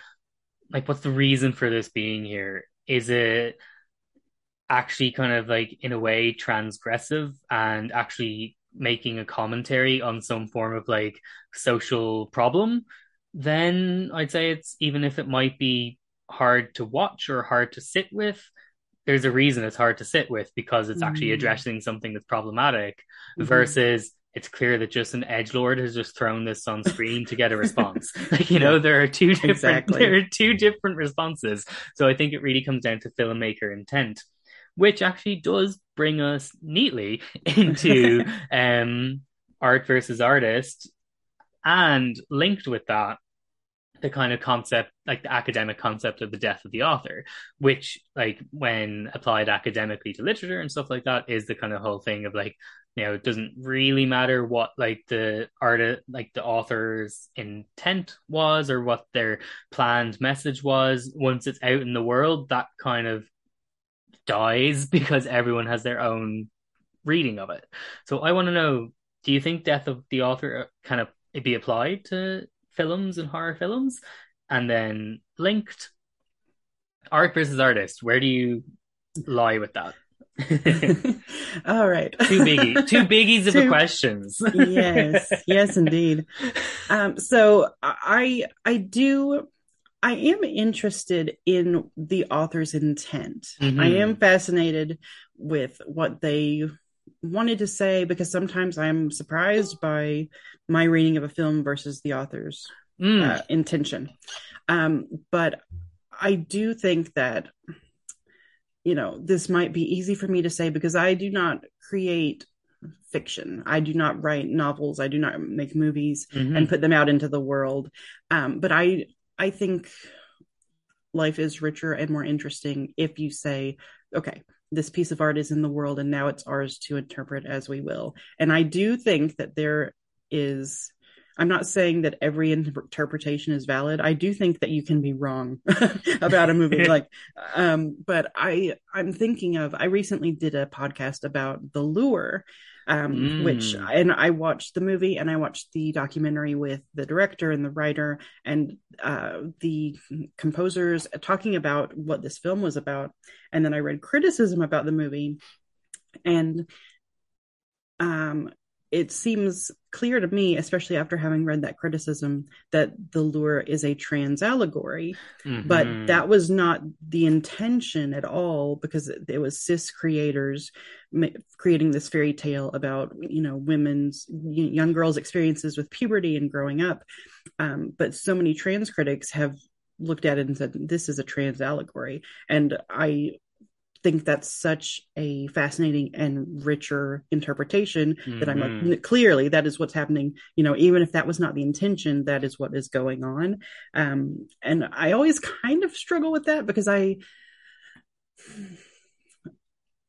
like, what's the reason for this being here? Is it, actually kind of like in a way transgressive and actually making a commentary on some form of like social problem, then I'd say it's even if it might be hard to watch or hard to sit with, there's a reason it's hard to sit with because it's actually mm. addressing something that's problematic mm-hmm. versus it's clear that just an edge lord has just thrown this on screen to get a response. *laughs* like you know, there are two different exactly. there are two different responses. So I think it really comes down to filmmaker intent which actually does bring us neatly *laughs* into *laughs* um, art versus artist, and linked with that, the kind of concept, like the academic concept of the death of the author, which, like, when applied academically to literature and stuff like that, is the kind of whole thing of like, you know, it doesn't really matter what like the art, like the author's intent was or what their planned message was. Once it's out in the world, that kind of dies *laughs* because everyone has their own reading of it. So I want to know: Do you think death of the author uh, kind of be applied to films and horror films, and then linked art versus artist? Where do you lie with that? *laughs* All right. two biggie, two *laughs* biggies of two, the questions. yes, yes, indeed. *laughs* Um, so I I do I am interested in the author's intent. Mm-hmm. I am fascinated with what they wanted to say because sometimes I'm surprised by my reading of a film versus the author's mm. uh, intention. Um, but I do think that, you know, this might be easy for me to say because I do not create fiction. I do not write novels. I do not make movies mm-hmm. and put them out into the world. Um, but I I think life is richer and more interesting if you say, okay, this piece of art is in the world and now it's ours to interpret as we will. And I do think that there is I'm not saying that every interpretation is valid. I do think that you can be wrong *laughs* about a movie *laughs* like um but I I'm thinking of I recently did a podcast about The Lure um, mm. which and I watched the movie and I watched the documentary with the director and the writer and uh, the composers talking about what this film was about, and then I read criticism about the movie, and um, it seems clear to me, especially after having read that criticism, that the lure is a trans allegory. Mm-hmm. But that was not the intention at all because it, it was cis creators ma- creating this fairy tale about, you know, women's, young girls' experiences with puberty and growing up. Um, but so many trans critics have looked at it and said, this is a trans allegory. And I think that's such a fascinating and richer interpretation mm-hmm. that I'm like, mm-hmm. clearly that is what's happening. You know, even if that was not the intention, that is what is going on. Um, and I always kind of struggle with that because I,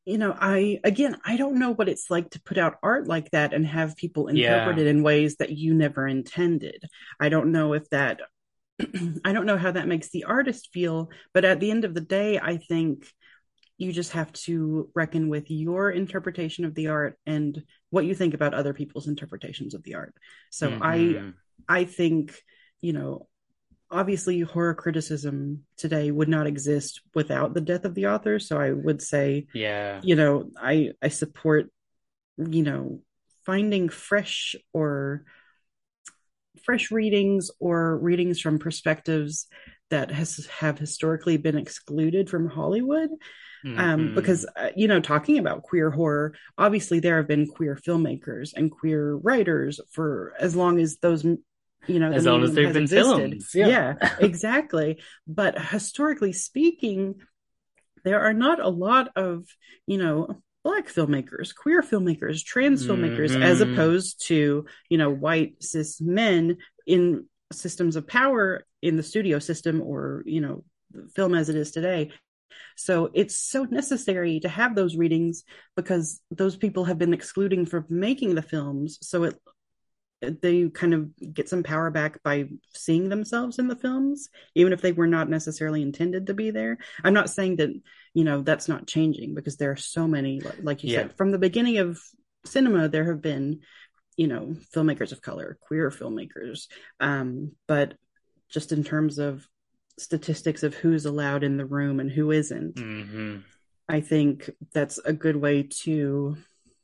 you know, I, again, I don't know what it's like to put out art like that and have people interpret yeah. it in ways that you never intended. I don't know if that, *clears throat* I don't know how that makes the artist feel, but at the end of the day, I think you just have to reckon with your interpretation of the art and what you think about other people's interpretations of the art. So mm-hmm. i i think you know obviously horror criticism today would not exist without the death of the author. So i would say yeah. you know i i support you know finding fresh or fresh readings or readings from perspectives that has have historically been excluded from hollywood um, mm-hmm. Um, because, uh, you know, talking about queer horror, obviously there have been queer filmmakers and queer writers for as long as those you know as long as they've been existed. films yeah, yeah exactly but historically speaking there are not a lot of you know black filmmakers queer filmmakers trans mm-hmm. filmmakers as mm-hmm. opposed to you know white cis men in systems of power in the studio system or you know film as it is today so it's so necessary to have those readings because those people have been excluding from making the films. So it they kind of get some power back by seeing themselves in the films, even if they were not necessarily intended to be there. I'm not saying that, you know, that's not changing because there are so many, like you yeah. said, from the beginning of cinema, there have been, you know, filmmakers of color, queer filmmakers. Um, but just in terms of statistics of who's allowed in the room and who isn't. Mm-hmm. I think that's a good way to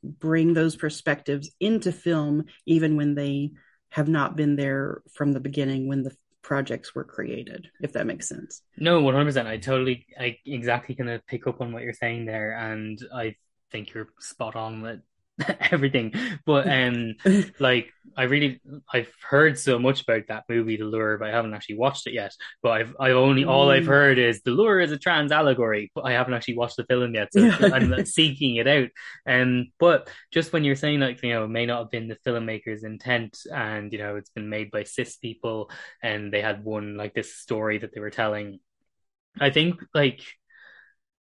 bring those perspectives into film, even when they have not been there from the beginning when the projects were created, if that makes sense. No, 100%. I totally, I exactly kind of pick up on what you're saying there. And I think you're spot on with *laughs* everything. But um, *laughs* like I really I've heard so much about that movie, The Lure, but I haven't actually watched it yet. But I've I've only mm. all I've heard is The Lure is a trans allegory, but I haven't actually watched the film yet, so *laughs* I'm seeking it out. Um, but just when you're saying like you know it may not have been the filmmaker's intent, and you know it's been made by cis people, and they had one like this story that they were telling. I think like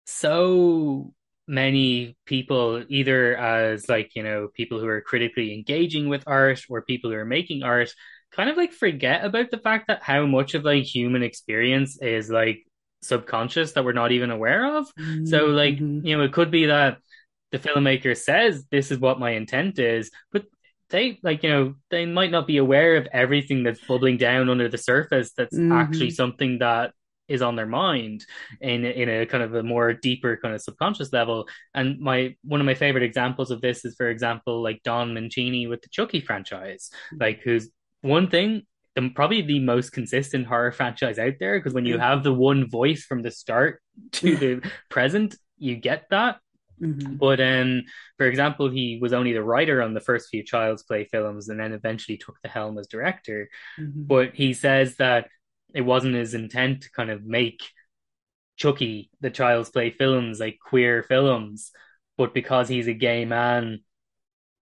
so many people either as like you know people who are critically engaging with art or people who are making art kind of like forget about the fact that how much of like human experience is like subconscious that we're not even aware of mm-hmm. so like mm-hmm. you know it could be that the filmmaker says this is what my intent is but they like you know they might not be aware of everything that's bubbling down under the surface that's mm-hmm. actually something that is on their mind in in a kind of a more deeper kind of subconscious level. And my one of my favorite examples of this is, for example, like Don Mancini with the Chucky franchise, like who's one thing the, probably the most consistent horror franchise out there because when you mm-hmm. have the one voice from the start to *laughs* the present, you get that. Mm-hmm. But um, for example, he was only the writer on the first few Child's Play films, and then eventually took the helm as director. Mm-hmm. But he says that it wasn't his intent to kind of make Chucky the Child's Play films like queer films, but because he's a gay man,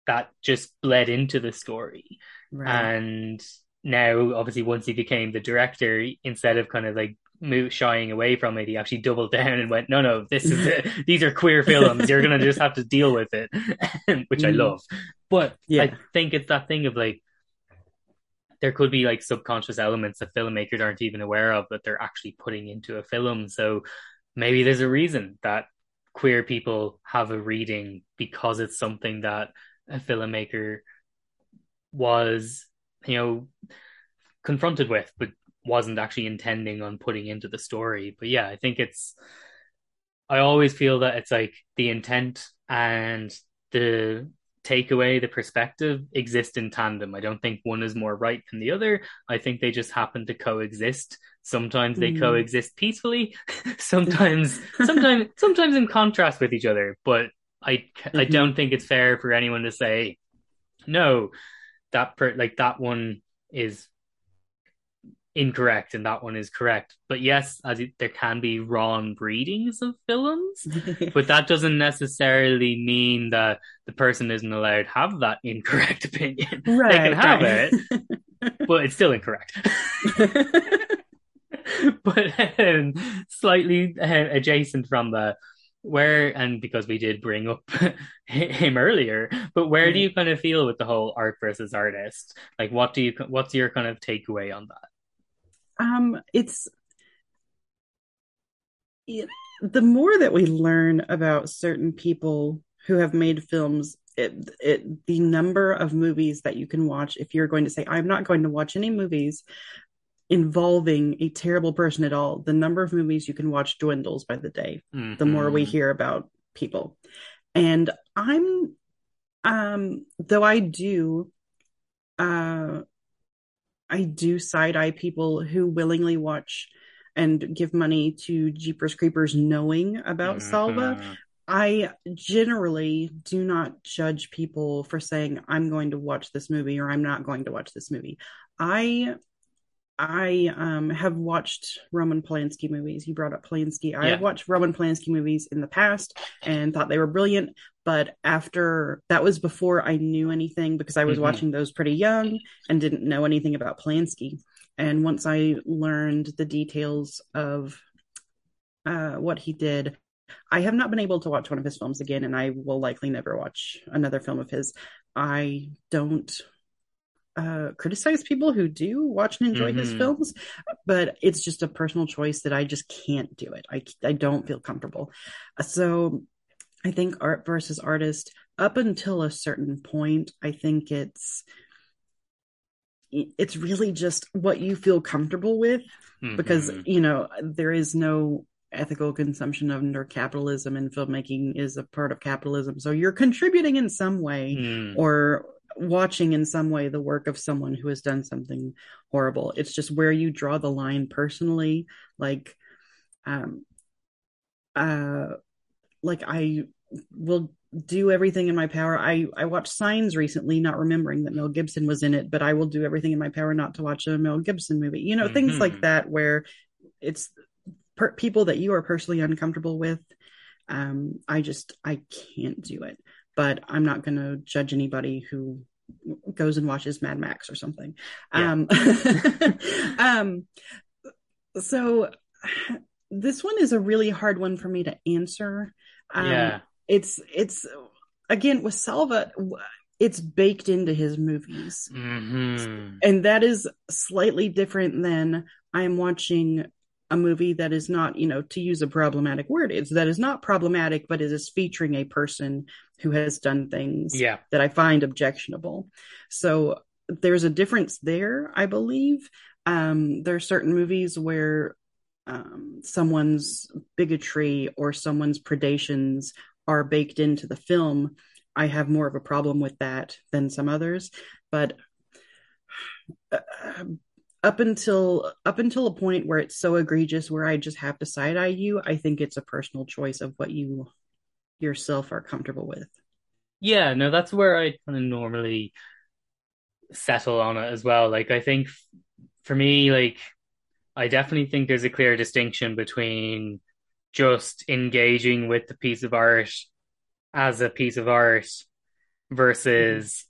that just bled into the story. Right. And now, obviously, once he became the director, instead of kind of like move, shying away from it, he actually doubled *laughs* down and went, "No, no, this is it. *laughs* these are queer films. You're gonna just have to deal with it," *laughs* which I mm. love. But yeah. I think it's that thing of like there could be like subconscious elements that filmmakers aren't even aware of that they're actually putting into a film. So maybe there's a reason that queer people have a reading because it's something that a filmmaker was, you know, confronted with, but wasn't actually intending on putting into the story. But yeah, I think it's, I always feel that it's like the intent and the takeaway, the perspective exist in tandem. I don't think one is more right than the other. I think they just happen to coexist. Sometimes they mm. coexist peacefully, *laughs* sometimes sometimes *laughs* sometimes in contrast with each other, but I mm-hmm. I don't think it's fair for anyone to say no that per like that one is incorrect and that one is correct. But yes, as it, there can be wrong readings of films, *laughs* but that doesn't necessarily mean that the person isn't allowed to have that incorrect *laughs* opinion. Right, they can have right. it, *laughs* but it's still incorrect. but um, slightly uh, adjacent from the where and because we did bring up him earlier but where do you kind of feel with the whole art versus artist like what do you what's your kind of takeaway on that um, it's it, the more that we learn about certain people who have made films, it, it the number of movies that you can watch if you're going to say I'm not going to watch any movies involving a terrible person at all, the number of movies you can watch dwindles by the day. Mm-hmm. The more we hear about people, and I'm um though I do uh I do side eye people who willingly watch and give money to Jeepers Creepers knowing about mm-hmm. Salva. I generally do not judge people for saying I'm going to watch this movie or I'm not going to watch this movie. I I um, have watched Roman Polanski movies. You brought up Polanski. I have watched Roman Polanski movies in the past and thought they were brilliant. But after that was before I knew anything because I was mm-hmm. watching those pretty young and didn't know anything about Polanski. And once I learned the details of uh, what he did, I have not been able to watch one of his films again, and I will likely never watch another film of his. I don't uh, criticize people who do watch and enjoy mm-hmm. his films, but it's just a personal choice that I just can't do it. I I don't feel comfortable. So I think art versus artist up until a certain point, I think it's it's really just what you feel comfortable with mm-hmm. because you know there is no ethical consumption of under capitalism and filmmaking is a part of capitalism. So you're contributing in some way mm. or watching in some way the work of someone who has done something horrible. It's just where you draw the line personally. Like, um, uh, like I will do everything in my power. I I watched Signs recently, not remembering that Mel Gibson was in it, but I will do everything in my power not to watch a Mel Gibson movie. You know, mm-hmm. things like mm-hmm. that where it's per- people that you are personally uncomfortable with. Um, I just I can't do it. But I'm not going to judge anybody who goes and watches Mad Max or something. Yeah. Um, *laughs* um, so this one is a really hard one for me to answer. Um, yeah, it's it's again with Salva, it's baked into his movies, mm-hmm. and that is slightly different than I'm watching a movie that is not, you know, to use a problematic word, it's that is not problematic, but it is featuring a person who has done things yeah. that I find objectionable. So there's a difference there, I believe. Um, there are certain movies where um, someone's bigotry or someone's predations are baked into the film. I have more of a problem with that than some others, but uh, up until up until a point where it's so egregious where I just have to side eye you, I think it's a personal choice of what you yourself are comfortable with. Yeah, no, that's where I kind of normally settle on it as well. Like I think for me, like I definitely think there's a clear distinction between just engaging with the piece of art as a piece of art versus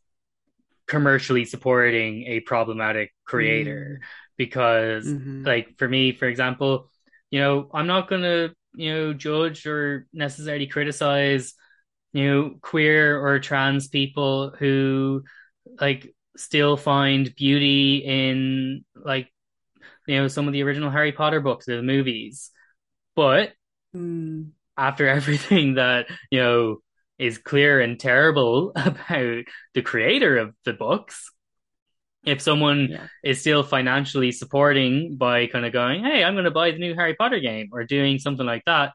commercially supporting a problematic creator mm. because mm-hmm. like for me for example you know i'm not going to you know judge or necessarily criticize you know queer or trans people who like still find beauty in like you know some of the original harry potter books or the movies but mm. after *laughs* everything that you know is clear and terrible *laughs* about the creator of the books. If someone yeah. is still financially supporting by kind of going, hey, I'm going to buy the new Harry Potter game or doing something like that,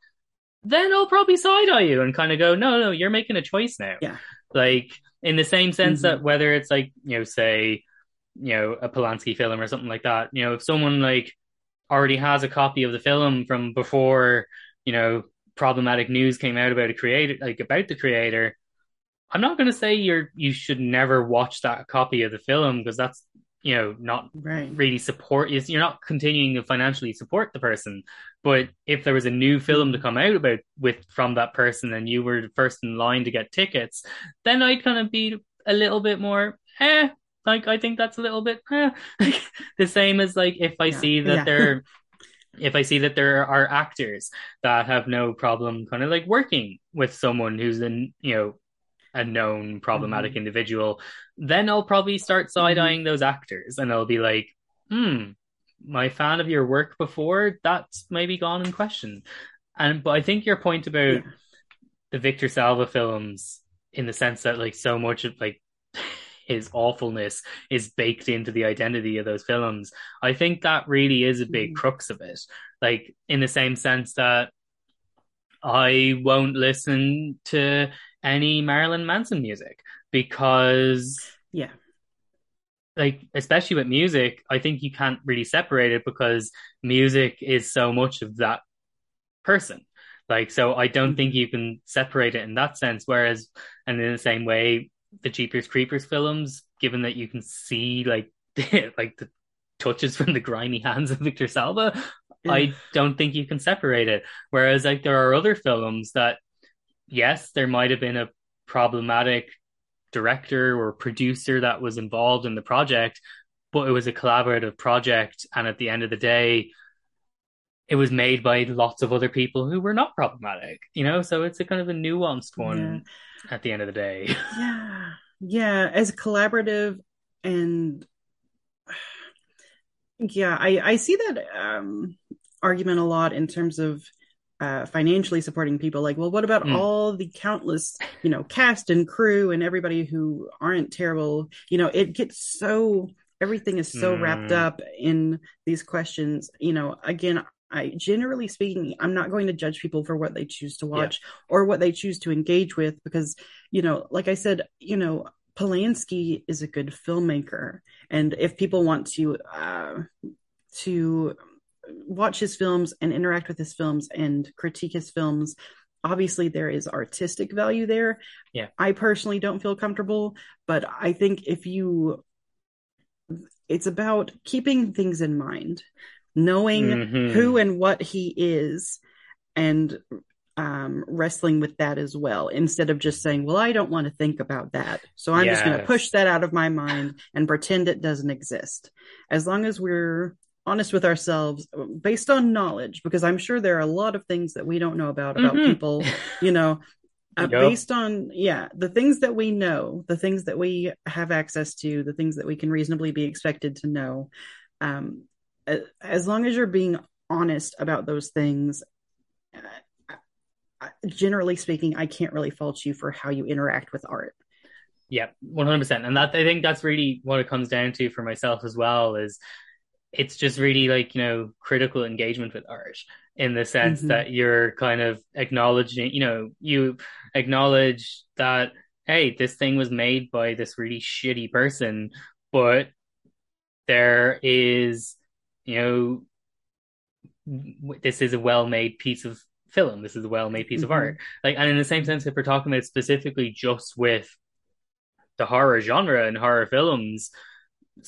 then I'll probably side eye you and kind of go, no, no, you're making a choice now. Yeah. Like in the same sense mm-hmm. that whether it's like, you know, say, you know, a Polanski film or something like that, you know, if someone like already has a copy of the film from before, you know, problematic news came out about a creator, like about the creator, I'm not going to say you're you should never watch that copy of the film because that's you know not right. really support is you're not continuing to financially support the person. But if there was a new film to come out about with from that person and you were the first in line to get tickets, then I'd kind of be a little bit more eh. Like I think that's a little bit eh. *laughs* the same as like if I yeah. see that yeah. they're if I see that there are actors that have no problem kind of like working with someone who's an you know a known problematic mm-hmm. individual, then I'll probably start side eyeing mm-hmm. those actors and I'll be like, hmm, my fan of your work before, that's maybe gone in question. And but I think your point about yeah. the Victor Salva films in the sense that like so much of like *laughs* his awfulness is baked into the identity of those films. I think that really is a big mm. crux of it. Like in the same sense that I won't listen to any Marilyn Manson music because yeah. Like especially with music, I think you can't really separate it because music is so much of that person. Like so I don't mm. think you can separate it in that sense. Whereas and in the same way, the Jeepers Creepers films, given that you can see like *laughs* like the touches from the grimy hands of Victor Salva, yeah. I don't think you can separate it. Whereas like there are other films that yes, there might have been a problematic director or producer that was involved in the project, but it was a collaborative project and at the end of the day it was made by lots of other people who were not problematic, you know? So it's a kind of a nuanced one. Yeah at the end of the day. *laughs* yeah. Yeah. As collaborative and yeah, I, I see that um, argument a lot in terms of uh, financially supporting people. Like, well, what about mm. all the countless, you know, cast and crew and everybody who aren't terrible? You know, it gets so everything is so wrapped up in these questions. You know, again, I generally speaking, I'm not going to judge people for what they choose to watch yeah. or what they choose to engage with because, you know, like I said, you know, Polanski is a good filmmaker, and if people want to uh, to watch his films and interact with his films and critique his films, obviously there is artistic value there. Yeah, I personally don't feel comfortable, but I think if you, it's about keeping things in mind, knowing mm-hmm. who and what he is, and um, wrestling with that as well instead of just saying, well, I don't want to think about that. So I'm yes. just going to push that out of my mind and pretend it doesn't exist. As long as we're honest with ourselves based on knowledge, because I'm sure there are a lot of things that we don't know about, about mm-hmm. people, you know, *laughs* uh, yep. based on, yeah, the things that we know, the things that we have access to, the things that we can reasonably be expected to know. Um, as long as you're being honest about those things, generally speaking, I can't really fault you for how you interact with art. Yeah, one hundred percent, and that I think that's really what it comes down to for myself as well. Is it's just really like you know critical engagement with art in the sense mm-hmm. that you're kind of acknowledging, you know, you acknowledge that hey, this thing was made by this really shitty person, but there is, you know, this is a well-made piece of film. This is a well made piece mm-hmm. of art. Like, and in the same sense, if we're talking about specifically just with the horror genre and horror films,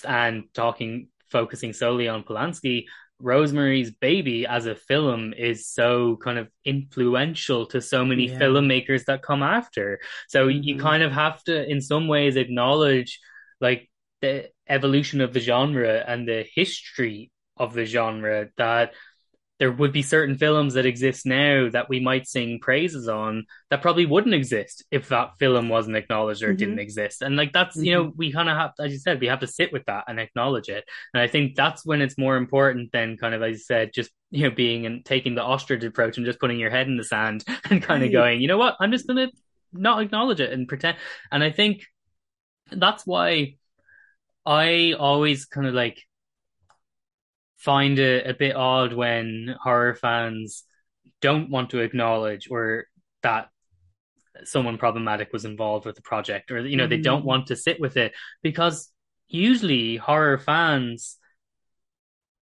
and talking focusing solely on Polanski, Rosemary's Baby as a film is so kind of influential to so many yeah. filmmakers that come after. So mm-hmm. you kind of have to, in some ways, acknowledge like the evolution of the genre and the history of the genre that there would be certain films that exist now that we might sing praises on that probably wouldn't exist if that film wasn't acknowledged or mm-hmm. didn't exist. And like that's mm-hmm. you know mm-hmm. we kind of have, as you said, we have to sit with that and acknowledge it. And I think that's when it's more important than kind of as you said, just you know being and taking the ostrich approach and just putting your head in the sand *laughs* and kind right. of going, you know what, I'm just gonna not acknowledge it and pretend. And I think that's why I always kind of like find it a bit odd when horror fans don't want to acknowledge or that someone problematic was involved with the project or you know mm-hmm. they don't mm-hmm. want to sit with it because usually horror fans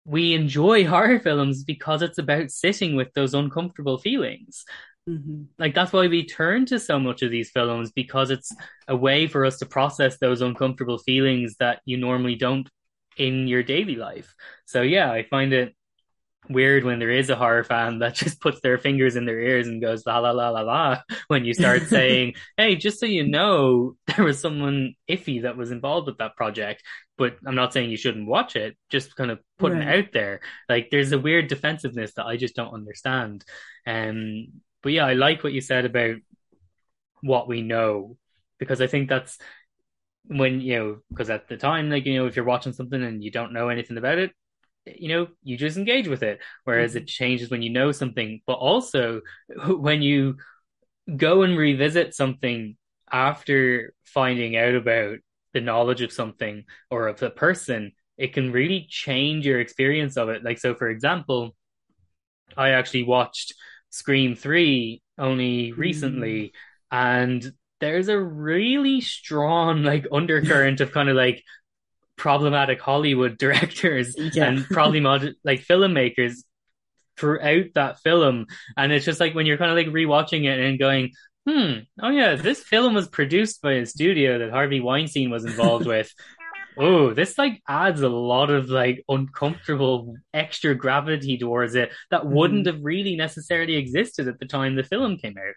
we enjoy *laughs* horror films because it's about sitting with those uncomfortable feelings mm-hmm. like that's why we turn to so much of these films because it's a way for us to process those uncomfortable feelings that you normally don't in your daily life. So yeah, I find it weird when there is a horror fan that *laughs* just puts their fingers in their ears and goes la la la la la *laughs* when you start *laughs* saying, "Hey, just so you know, there was someone iffy that was involved with that project." But I'm not saying you shouldn't watch it. Just kind of putting right. it out there. Like there's a weird defensiveness that I just don't understand. Um, but yeah, I like what you said about what we know because I think that's when you know because at the time like you know if you're watching something and you don't know anything about it you know you just engage with it whereas mm-hmm. it changes when you know something but also *laughs* when you go and revisit something after finding out about the knowledge of something or of the person it can really change your experience of it like so for example i actually watched scream 3 only recently mm. and there's a really strong like undercurrent of kind of like problematic Hollywood *laughs* directors yeah. and probably mod- like filmmakers throughout that film. And it's just like when you're kind of like rewatching it and going, hmm, oh yeah, this film was produced by a studio that Harvey Weinstein was involved with. *laughs* Oh, this like adds a lot of like uncomfortable extra gravity towards it that wouldn't mm. have really necessarily existed at the time the film came out.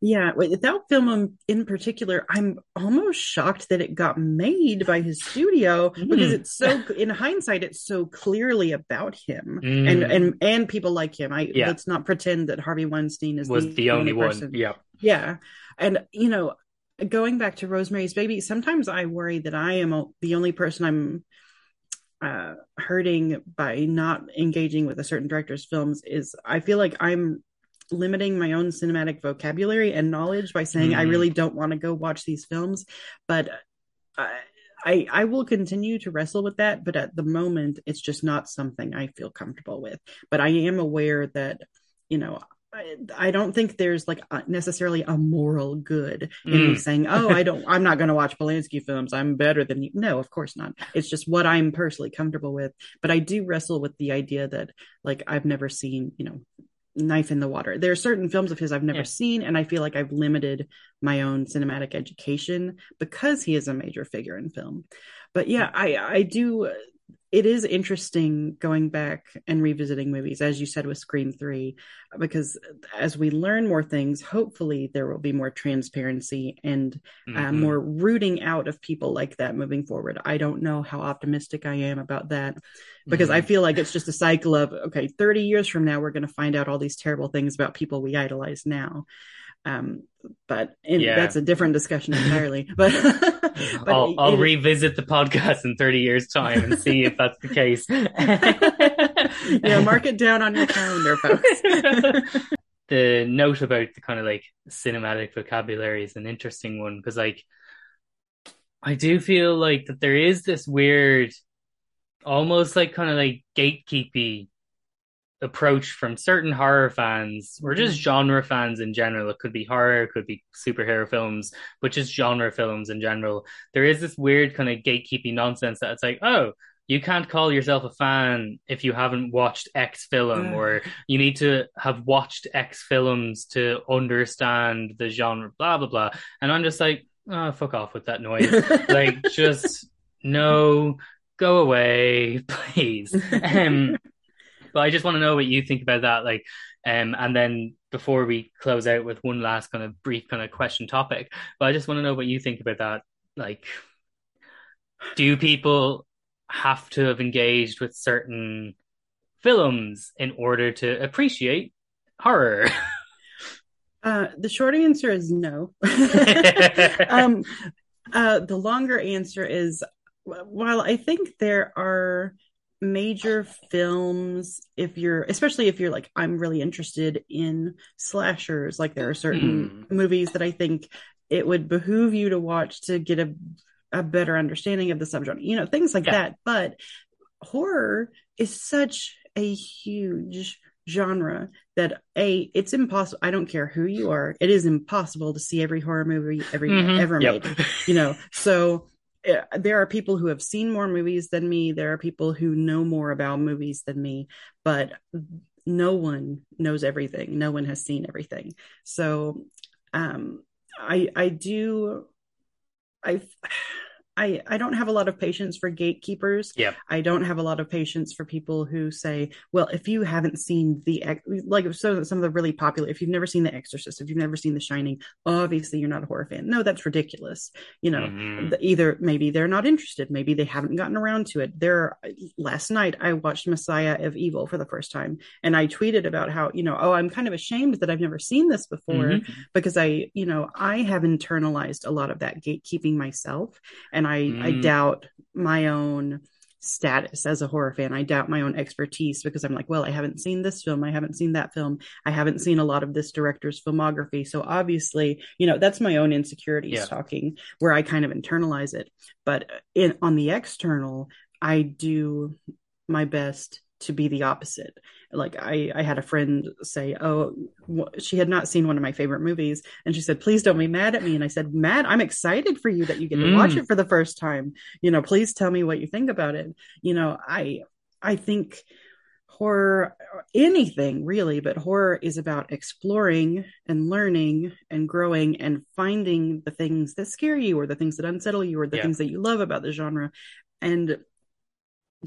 Yeah, that film in particular, I'm almost shocked that it got made by his studio mm. because it's so. In hindsight, it's so clearly about him mm. and and and people like him. I yeah. let's not pretend that Harvey Weinstein is was the, the only, only one. Yeah, yeah, and you know, going back to Rosemary's Baby, sometimes I worry that I am the only person I'm uh, hurting by not engaging with a certain director's films. Is I feel like I'm limiting my own cinematic vocabulary and knowledge by saying mm. I really don't want to go watch these films, but I, I I will continue to wrestle with that, but at the moment, it's just not something I feel comfortable with. But I am aware that you know I, I don't think there's like necessarily a moral good in mm. me saying, "Oh, I don't, I'm not going to watch Polanski films. I'm better than you." No, of course not. It's just what I'm personally comfortable with. But I do wrestle with the idea that, like, I've never seen, you know, knife in the water. There are certain films of his I've never yeah. seen, and I feel like I've limited my own cinematic education because he is a major figure in film. But yeah, I I do it is interesting going back and revisiting movies, as you said with Scream 3, because as we learn more things, hopefully there will be more transparency and uh, mm-hmm. uh, more rooting out of people like that moving forward. I don't know how optimistic I am about that because mm-hmm. I feel like it's just a cycle of, okay, 30 years from now, we're going to find out all these terrible things about people we idolize now. Um, but in, yeah. that's a different discussion entirely. *laughs* But, but I'll, I'll it, revisit the podcast in 30 years' time and see if that's the case. *laughs* yeah, mark it down on your calendar, folks. *laughs* the note about the kind of like cinematic vocabulary is an interesting one because, like, I do feel like that there is this weird, almost like kind of like gatekeepy approach from certain horror fans or just mm-hmm. genre fans in general. It could be horror, it could be superhero films, but just genre films in general. There is this weird kind of gatekeeping nonsense that it's like, oh, you can't call yourself a fan if you haven't watched X film, or you need to have watched X films to understand the genre, blah, blah, blah. And I'm just like, oh, fuck off with that noise. *laughs* like, just no, go away, *laughs* please. *laughs* Um, but I just want to know what you think about that. Like, um, and then before we close out with one last kind of brief kind of question topic, but I just want to know what you think about that. Like, do people have to have engaged with certain films in order to appreciate horror? *laughs* Uh, the short answer is no. *laughs* um, uh, the longer answer is while I think there are major films if you're especially if you're like i'm really interested in slashers like there are certain mm. movies that i think it would behoove you to watch to get a, a better understanding of the subgenre you know things like yeah. that but horror is such a huge genre that a it's impossible i don't care who you are it is impossible to see every horror movie every mm-hmm. ever yep. made you know so there are people who have seen more movies than me. There are people who know more about movies than me, but no one knows everything. No one has seen everything. So, um, I I do I I, I don't have a lot of patience for gatekeepers. Yeah. I don't have a lot of patience for people who say, well, if you haven't seen the, like, so some of the really popular, if you've never seen The Exorcist, if you've never seen The Shining, obviously you're not a horror fan. No, that's ridiculous. You know, mm-hmm. either maybe they're not interested. Maybe they haven't gotten around to it. There, last night I watched Messiah of Evil for the first time and I tweeted about how, you know, oh, I'm kind of ashamed that I've never seen this before mm-hmm. because I, you know, I have internalized a lot of that gatekeeping myself. And and I mm. I doubt my own status as a horror fan. I doubt my own expertise because I'm like, well, I haven't seen this film, I haven't seen that film, I haven't seen a lot of this director's filmography. So obviously, you know, that's my own insecurities yeah. talking where I kind of internalize it. But in on the external, I do my best to be the opposite. Like I, I had a friend say, "Oh, she had not seen one of my favorite movies," and she said, "Please don't be mad at me." And I said, "Matt, I'm excited for you that you get to mm. watch it for the first time. You know, please tell me what you think about it. You know, I, I think." horror anything really but horror is about exploring and learning and growing and finding the things that scare you or the things that unsettle you or the yeah. things that you love about the genre and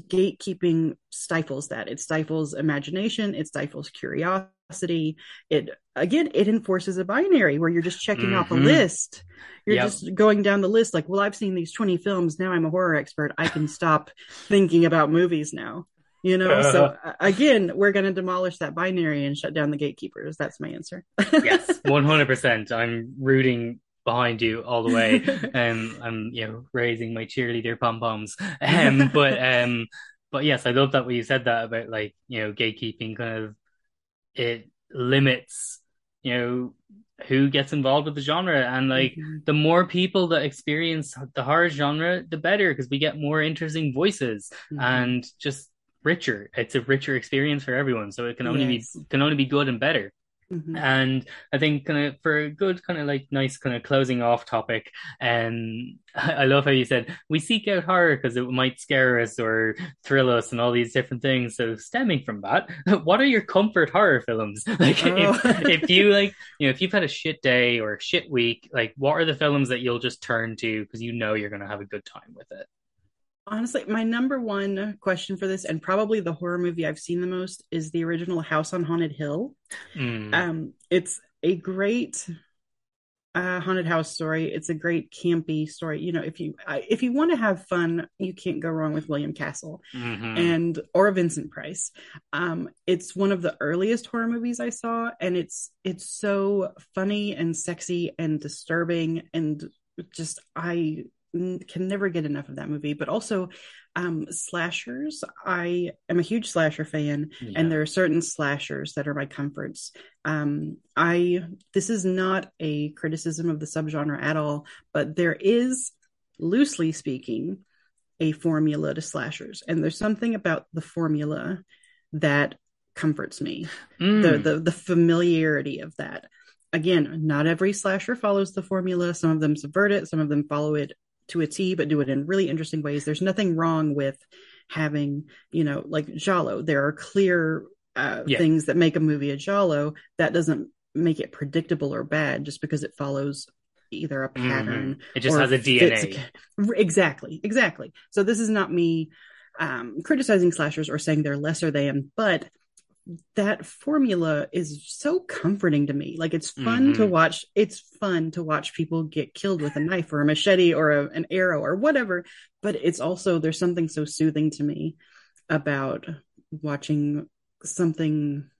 gatekeeping stifles that. It stifles imagination it stifles curiosity. It again it enforces a binary where you're just checking mm-hmm. off a list. You're yep. just going down the list like well i've seen these 20 films. Now i'm a horror expert. I can stop thinking about movies now you know? Uh-huh. *laughs* so again we're going to demolish that binary and shut down the gatekeepers. That's my answer. Yes *laughs* 100% i'm rooting behind you all the way. *laughs* um, I'm you know raising my cheerleader pom poms. Um, but *laughs* um, but yes, I love that when you said that about like you know gatekeeping kind of it limits you know who gets involved with the genre and like mm-hmm. the more people that experience the horror genre the better because we get more interesting voices mm-hmm. and just richer it's a richer experience for everyone so it can only yes. be can only be good and better Mm-hmm. And I think kind of for a good kind of like nice kind of closing off topic, and um, *laughs* I love how you said we seek out horror because it might scare us or thrill us and all these different things. So stemming from that, *laughs* what are your comfort horror films? *laughs* Like oh. if, if you like, you know, if you've had a shit day or a shit week, like what are the films that you'll just turn to because you know you're going to have a good time with it? Honestly, my number one question for this, and probably the horror movie I've seen the most, is the original House on Haunted Hill. Mm. Um, it's a great uh, haunted house story. It's a great campy story. You know, if you uh, if you want to have fun, you can't go wrong with William Castle mm-hmm. and or Vincent Price. Um, it's one of the earliest horror movies I saw, and it's it's so funny and sexy and disturbing and just I can never get enough of that movie but also um slashers i am a huge slasher fan yeah. and there are certain slashers that are my comforts um i this is not a criticism of the subgenre at all but there is loosely speaking a formula to slashers and there's something about the formula that comforts me mm. the, the the familiarity of that again, not every slasher follows the formula. Some of them subvert it, some of them follow it to a T, but do it in really interesting ways. There's nothing wrong with having, you know, like Giallo. There are clear uh, yeah. things that make a movie a Giallo. That doesn't make it predictable or bad just because it follows either a mm-hmm. pattern. Mm-hmm. It just has a DNA. Exactly, exactly. So this is not me um, criticizing slashers or saying they're lesser than, but that formula is so comforting to me. Like it's fun mm-hmm. to watch. It's fun to watch people get killed with a knife or a machete or a, an arrow or whatever. But it's also there's something so soothing to me about watching something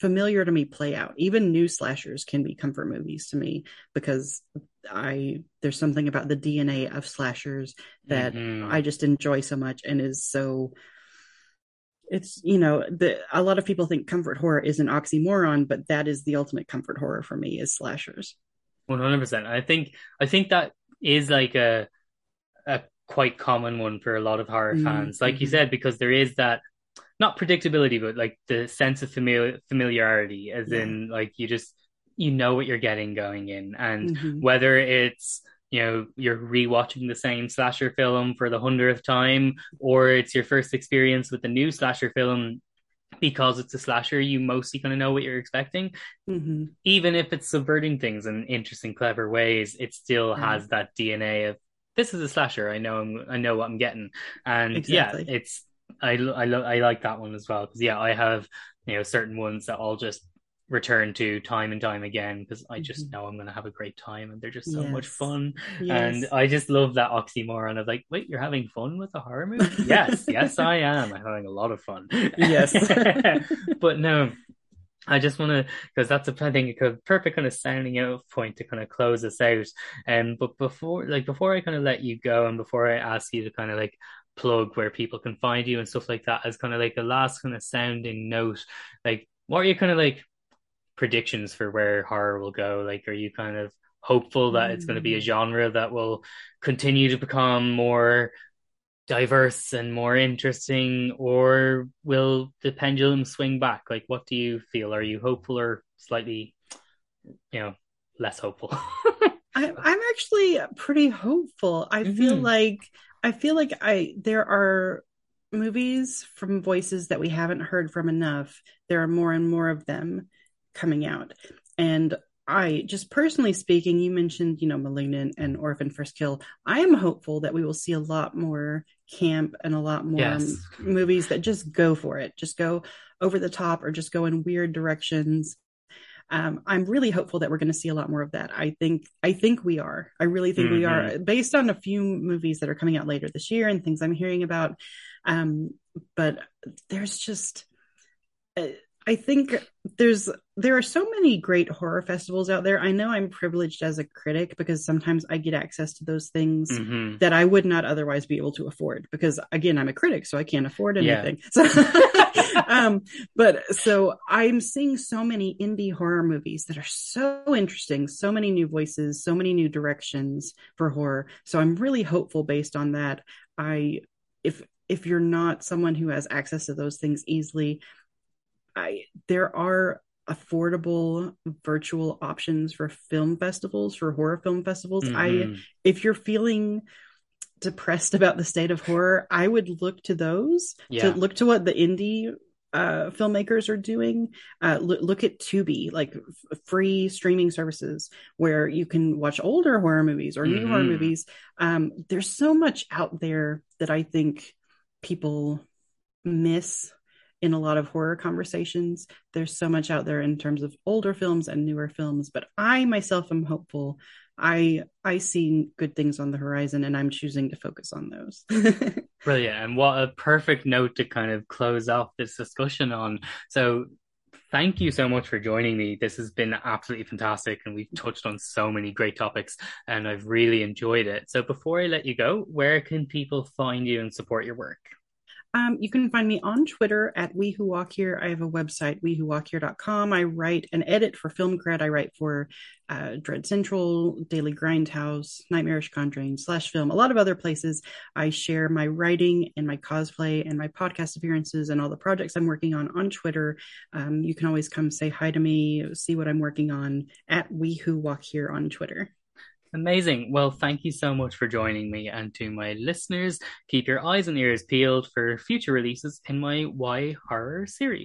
familiar to me play out. Even new slashers can be comfort movies to me because I there's something about the DNA of slashers that mm-hmm. I just enjoy so much and is so it's you know the a lot of people think comfort horror is an oxymoron but that is the ultimate comfort horror for me is slashers 100% i think i think that is like a a quite common one for a lot of horror mm-hmm. fans like you mm-hmm. said because there is that not predictability but like the sense of familiar familiarity as yeah. in like you just you know what you're getting going in and mm-hmm. whether it's you know you're rewatching the same slasher film for the hundredth time or it's your first experience with the new slasher film because it's a slasher you mostly kind of know what you're expecting mm-hmm. even if it's subverting things in interesting clever ways it still mm-hmm. has that dna of this is a slasher i know I'm, i know what i'm getting and exactly. yeah it's i i, lo- I like that one as well because yeah i have you know certain ones that I'll just return to time and time again because I just mm-hmm. know I'm going to have a great time and they're just so yes. much fun. Yes. And I just love that oxymoron of like, wait, you're having fun with a horror movie? *laughs* yes, yes, I am. I'm having a lot of fun. Yes. *laughs* *laughs* but no, I just want to, because that's a, I think a perfect kind of sounding out point to kind of close us out. And um, but before, like before I kind of let you go, and before I ask you to kind of like plug where people can find you and stuff like that, as kind of like a last kind of sounding note, like what are you kind of like predictions for where horror will go? Like, are you kind of hopeful that mm. it's going to be a mm. genre that will continue to become more diverse and more interesting, or will the pendulum swing back? Like, what do you feel? Are you hopeful or slightly, you know, less hopeful? *laughs* I, I'm actually pretty hopeful. I mm-hmm. feel like I feel like I there are movies from voices that we haven't heard from enough. There are more and more of them coming out. And I just personally speaking, you mentioned, you know, Malignant and Orphan First Kill. I am hopeful that we will see a lot more camp and a lot more yes. movies that just go for it, just go over the top or just go in weird directions. Um, I'm really hopeful that we're going to see a lot more of that. I think, I think we are. I really think mm-hmm. we are, mm-hmm. based on a few movies that are coming out later this year and things I'm hearing about. Um, but there's just, uh, I think there's there are so many great horror festivals out there. I know I'm privileged as a critic because sometimes I get access to those things mm-hmm. that I would not otherwise be able to afford because again, I'm a critic, so I can't afford anything. Yeah. So *laughs* um but so I'm seeing so many indie horror movies that are so interesting, so many new voices, so many new directions for horror. So I'm really hopeful based on that. I if if you're not someone who has access to those things easily, I there are affordable virtual options for film festivals for horror film festivals mm-hmm. i if you're feeling depressed about the state of horror i would look to those yeah. to look to what the indie uh, filmmakers are doing uh, look, look at tubi like f- free streaming services where you can watch older horror movies or new mm-hmm. horror movies um, there's so much out there that i think people miss in a lot of horror conversations. There's so much out there in terms of older films and newer films, but I myself am hopeful. I I see good things on the horizon and I'm choosing to focus on those. *laughs* Brilliant. And what a perfect note to kind of close off this discussion on. So thank you so much for joining me. This has been absolutely fantastic, and we've touched on so many great topics, and I've really enjoyed it. So, before I let you go, where can people find you and support your work? Um, you can find me on Twitter at We Who Walk Here. I have a website, WeWhoWalkHere.com. I write and edit for Film Cred. I write for uh, Dread Central, Daily Grindhouse, Nightmarish Conjuring, Slash Film, a lot of other places. I share my writing and my cosplay and my podcast appearances and all the projects I'm working on on Twitter. Um, you can always come say hi to me, see what I'm working on at We Who Walk Here on Twitter. Amazing. Well, thank you so much for joining me. And to my listeners, keep your eyes and ears peeled for future releases in my Why Horror series.